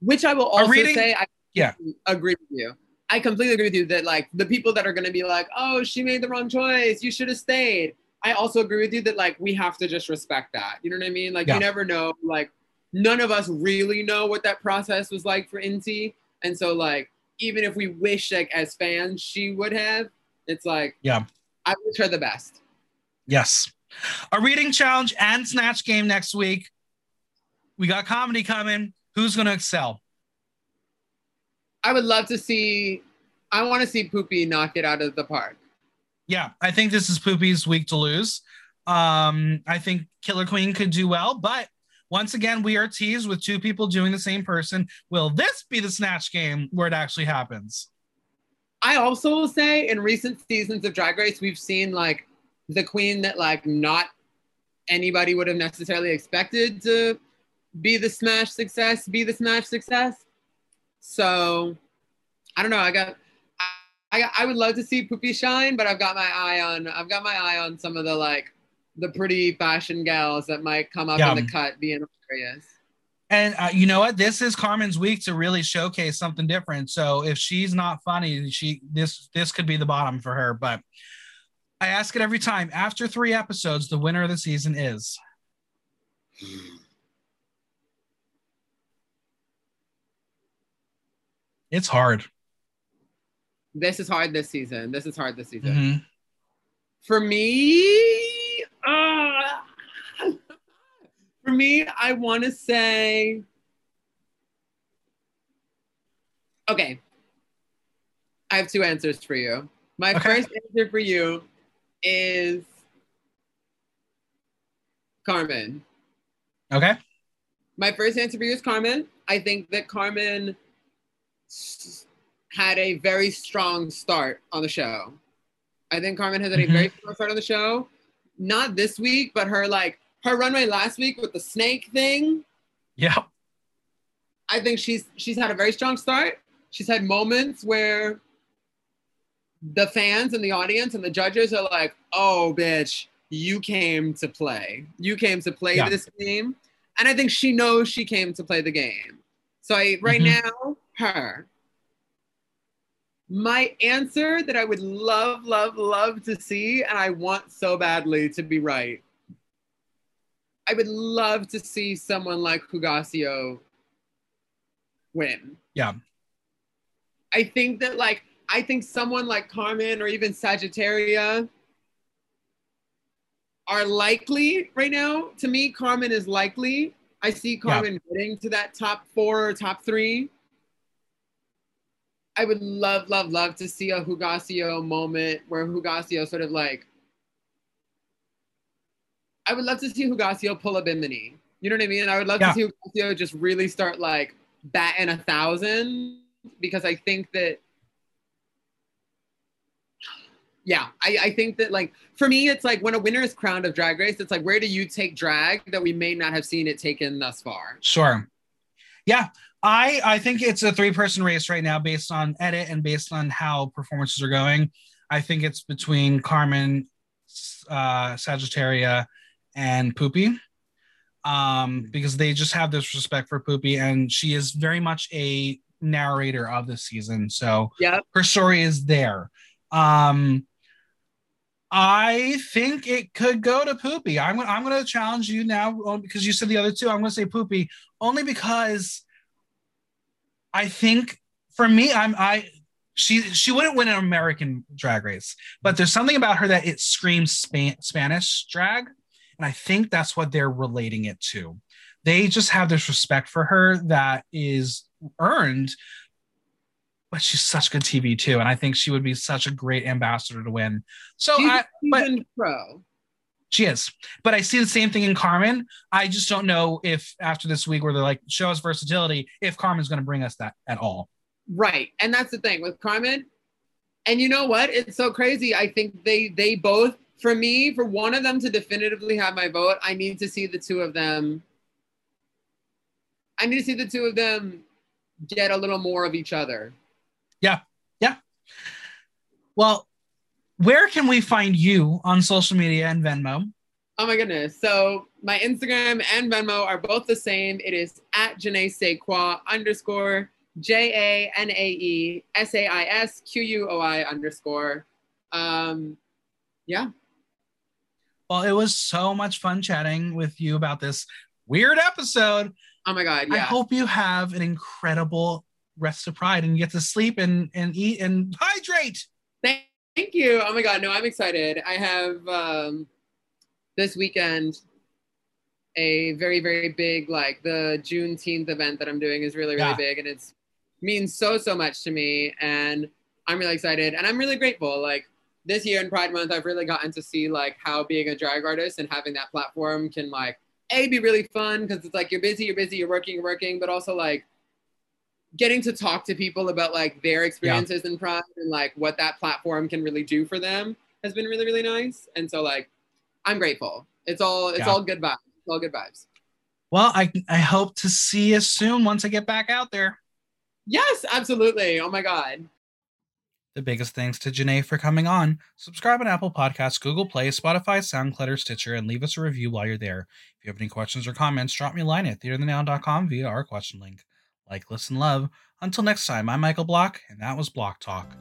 Which I will also reading- say, I Yeah. agree with you. I completely agree with you that like the people that are going to be like, oh, she made the wrong choice. You should have stayed. I also agree with you that like we have to just respect that. You know what I mean? Like Yeah. you never know. Like none of us really know what that process was like for Inti, and so like even if we wish like as fans she would have, it's like Yeah. I wish her the best. Yes. A reading challenge and snatch game next week. We got comedy coming. Who's going to excel? I would love to see. I want to see Pupi knock it out of the park. Yeah, I think this is Pupi's week to lose. Um, I think Killer Queen could do well, but once again, we are teased with two people doing the same person. Will this be the snatch game where it actually happens? I also will say in recent seasons of Drag Race, we've seen like the queen that like not anybody would have necessarily expected to be the smash success, be the smash success. So I don't know. I got I, I, I would love to see Pupi shine, but I've got my eye on I've got my eye on some of the like the pretty fashion gals that might come up Yeah. in the cut being hilarious. And uh, you know what? This is Carmen's week to really showcase something different. So if she's not funny, she this this could be the bottom for her. But I ask it every time. After three episodes, the winner of the season is. It's hard. This is hard this season. This is hard this season. Mhm. For me, uh, for me, I want to say, okay. I have two answers for you. My Okay. first answer for you is Carmen. Okay. My first answer for you is Carmen. I think that Carmen had a very strong start on the show. I think Carmen has had a Mhm. very strong start on the show. Not this week, but her like her runway last week with the snake thing. Yeah. I think she's she's had a very strong start. She's had moments where the fans and the audience and the judges are like, "Oh, bitch, you came to play. You came to play Yeah. this game." And I think she knows she came to play the game. So I right Mhm. now, her. My answer that I would love, love, love to see, and I want so badly to be right. I would love to see someone like Hugáceo win. Yeah. I think that like I think someone like Carmen or even Sagittaria are likely right now. To me, Carmen is likely. I see Carmen getting to that top four or top three. I would love, love, love to see a Hugáceo moment where Hugáceo sort of like I would love to see Hugáceo pull a Bimini. You know what I mean? I would love Yeah. to see Hugáceo just really start like batting a thousand because I think that yeah, I, I think that like for me, it's like when a winner is crowned of drag race, it's like where do you take drag that we may not have seen it taken thus far? Sure. Yeah. I I think it's a three person race right now based on edit and based on how performances are going. I think it's between Carmen, uh, Sagittaria, and Pupi. Um, because they just have this respect for Pupi, and she is very much a narrator of the season. So Yep. her story is there. Um, I think it could go to Pupi. I'm, I'm going to challenge you now because you said the other two. I'm going to say Pupi only because I think for me, I'm I she she wouldn't win an American drag race, but there's something about her that it screams Span- Spanish drag, and I think that's what they're relating it to. They just have this respect for her that is earned, but she's such good TV too, and I think she would be such a great ambassador to win. So She's I, but- pro. She is. But I see the same thing in Carmen. I just don't know if after this week where they're like, show us versatility, if Carmen's going to bring us that at all. Right. And that's the thing with Carmen. And you know what? It's so crazy. I think they they both for me, for one of them to definitively have my vote, I need to see the two of them. I need to see the two of them get a little more of each other. Yeah. Yeah. Well, where can we find you on social media and Venmo? Oh my goodness. So my Instagram and Venmo are both the same. It is at Janae Saisquoi underscore. J A N A E S A I S Q U O I underscore. Um, yeah. Well, it was so much fun chatting with you about this weird episode. Oh my God. Yeah. I hope you have an incredible rest of pride and get to sleep and, and eat and hydrate. Thank, thank you. Oh my God. No, I'm excited. I have um, this weekend a very, very big, like the Juneteenth event that I'm doing is really, really Yeah. big and it's means so, so much to me. And I'm really excited and I'm really grateful. Like this year in Pride Month, I've really gotten to see like how being a drag artist and having that platform can like a be really fun because it's like you're busy, you're busy, you're working, you're working, but also like getting to talk to people about like their experiences in Pride and like what that platform can really do for them has been really, really nice. And so like I'm grateful. It's all it's Yeah. all good vibes. It's all good vibes. Well, I, I hope to see you soon once I get back out there. Yes, absolutely. Oh my God. The biggest thanks to Janae for coming on. Subscribe on Apple Podcasts, Google Play, Spotify, SoundCloud, or Stitcher, and leave us a review while you're there. If you have any questions or comments, drop me a line at theaterthenow.com via our question link like, listen, love. Until next time, I'm Michael Block, and that was Block Talk.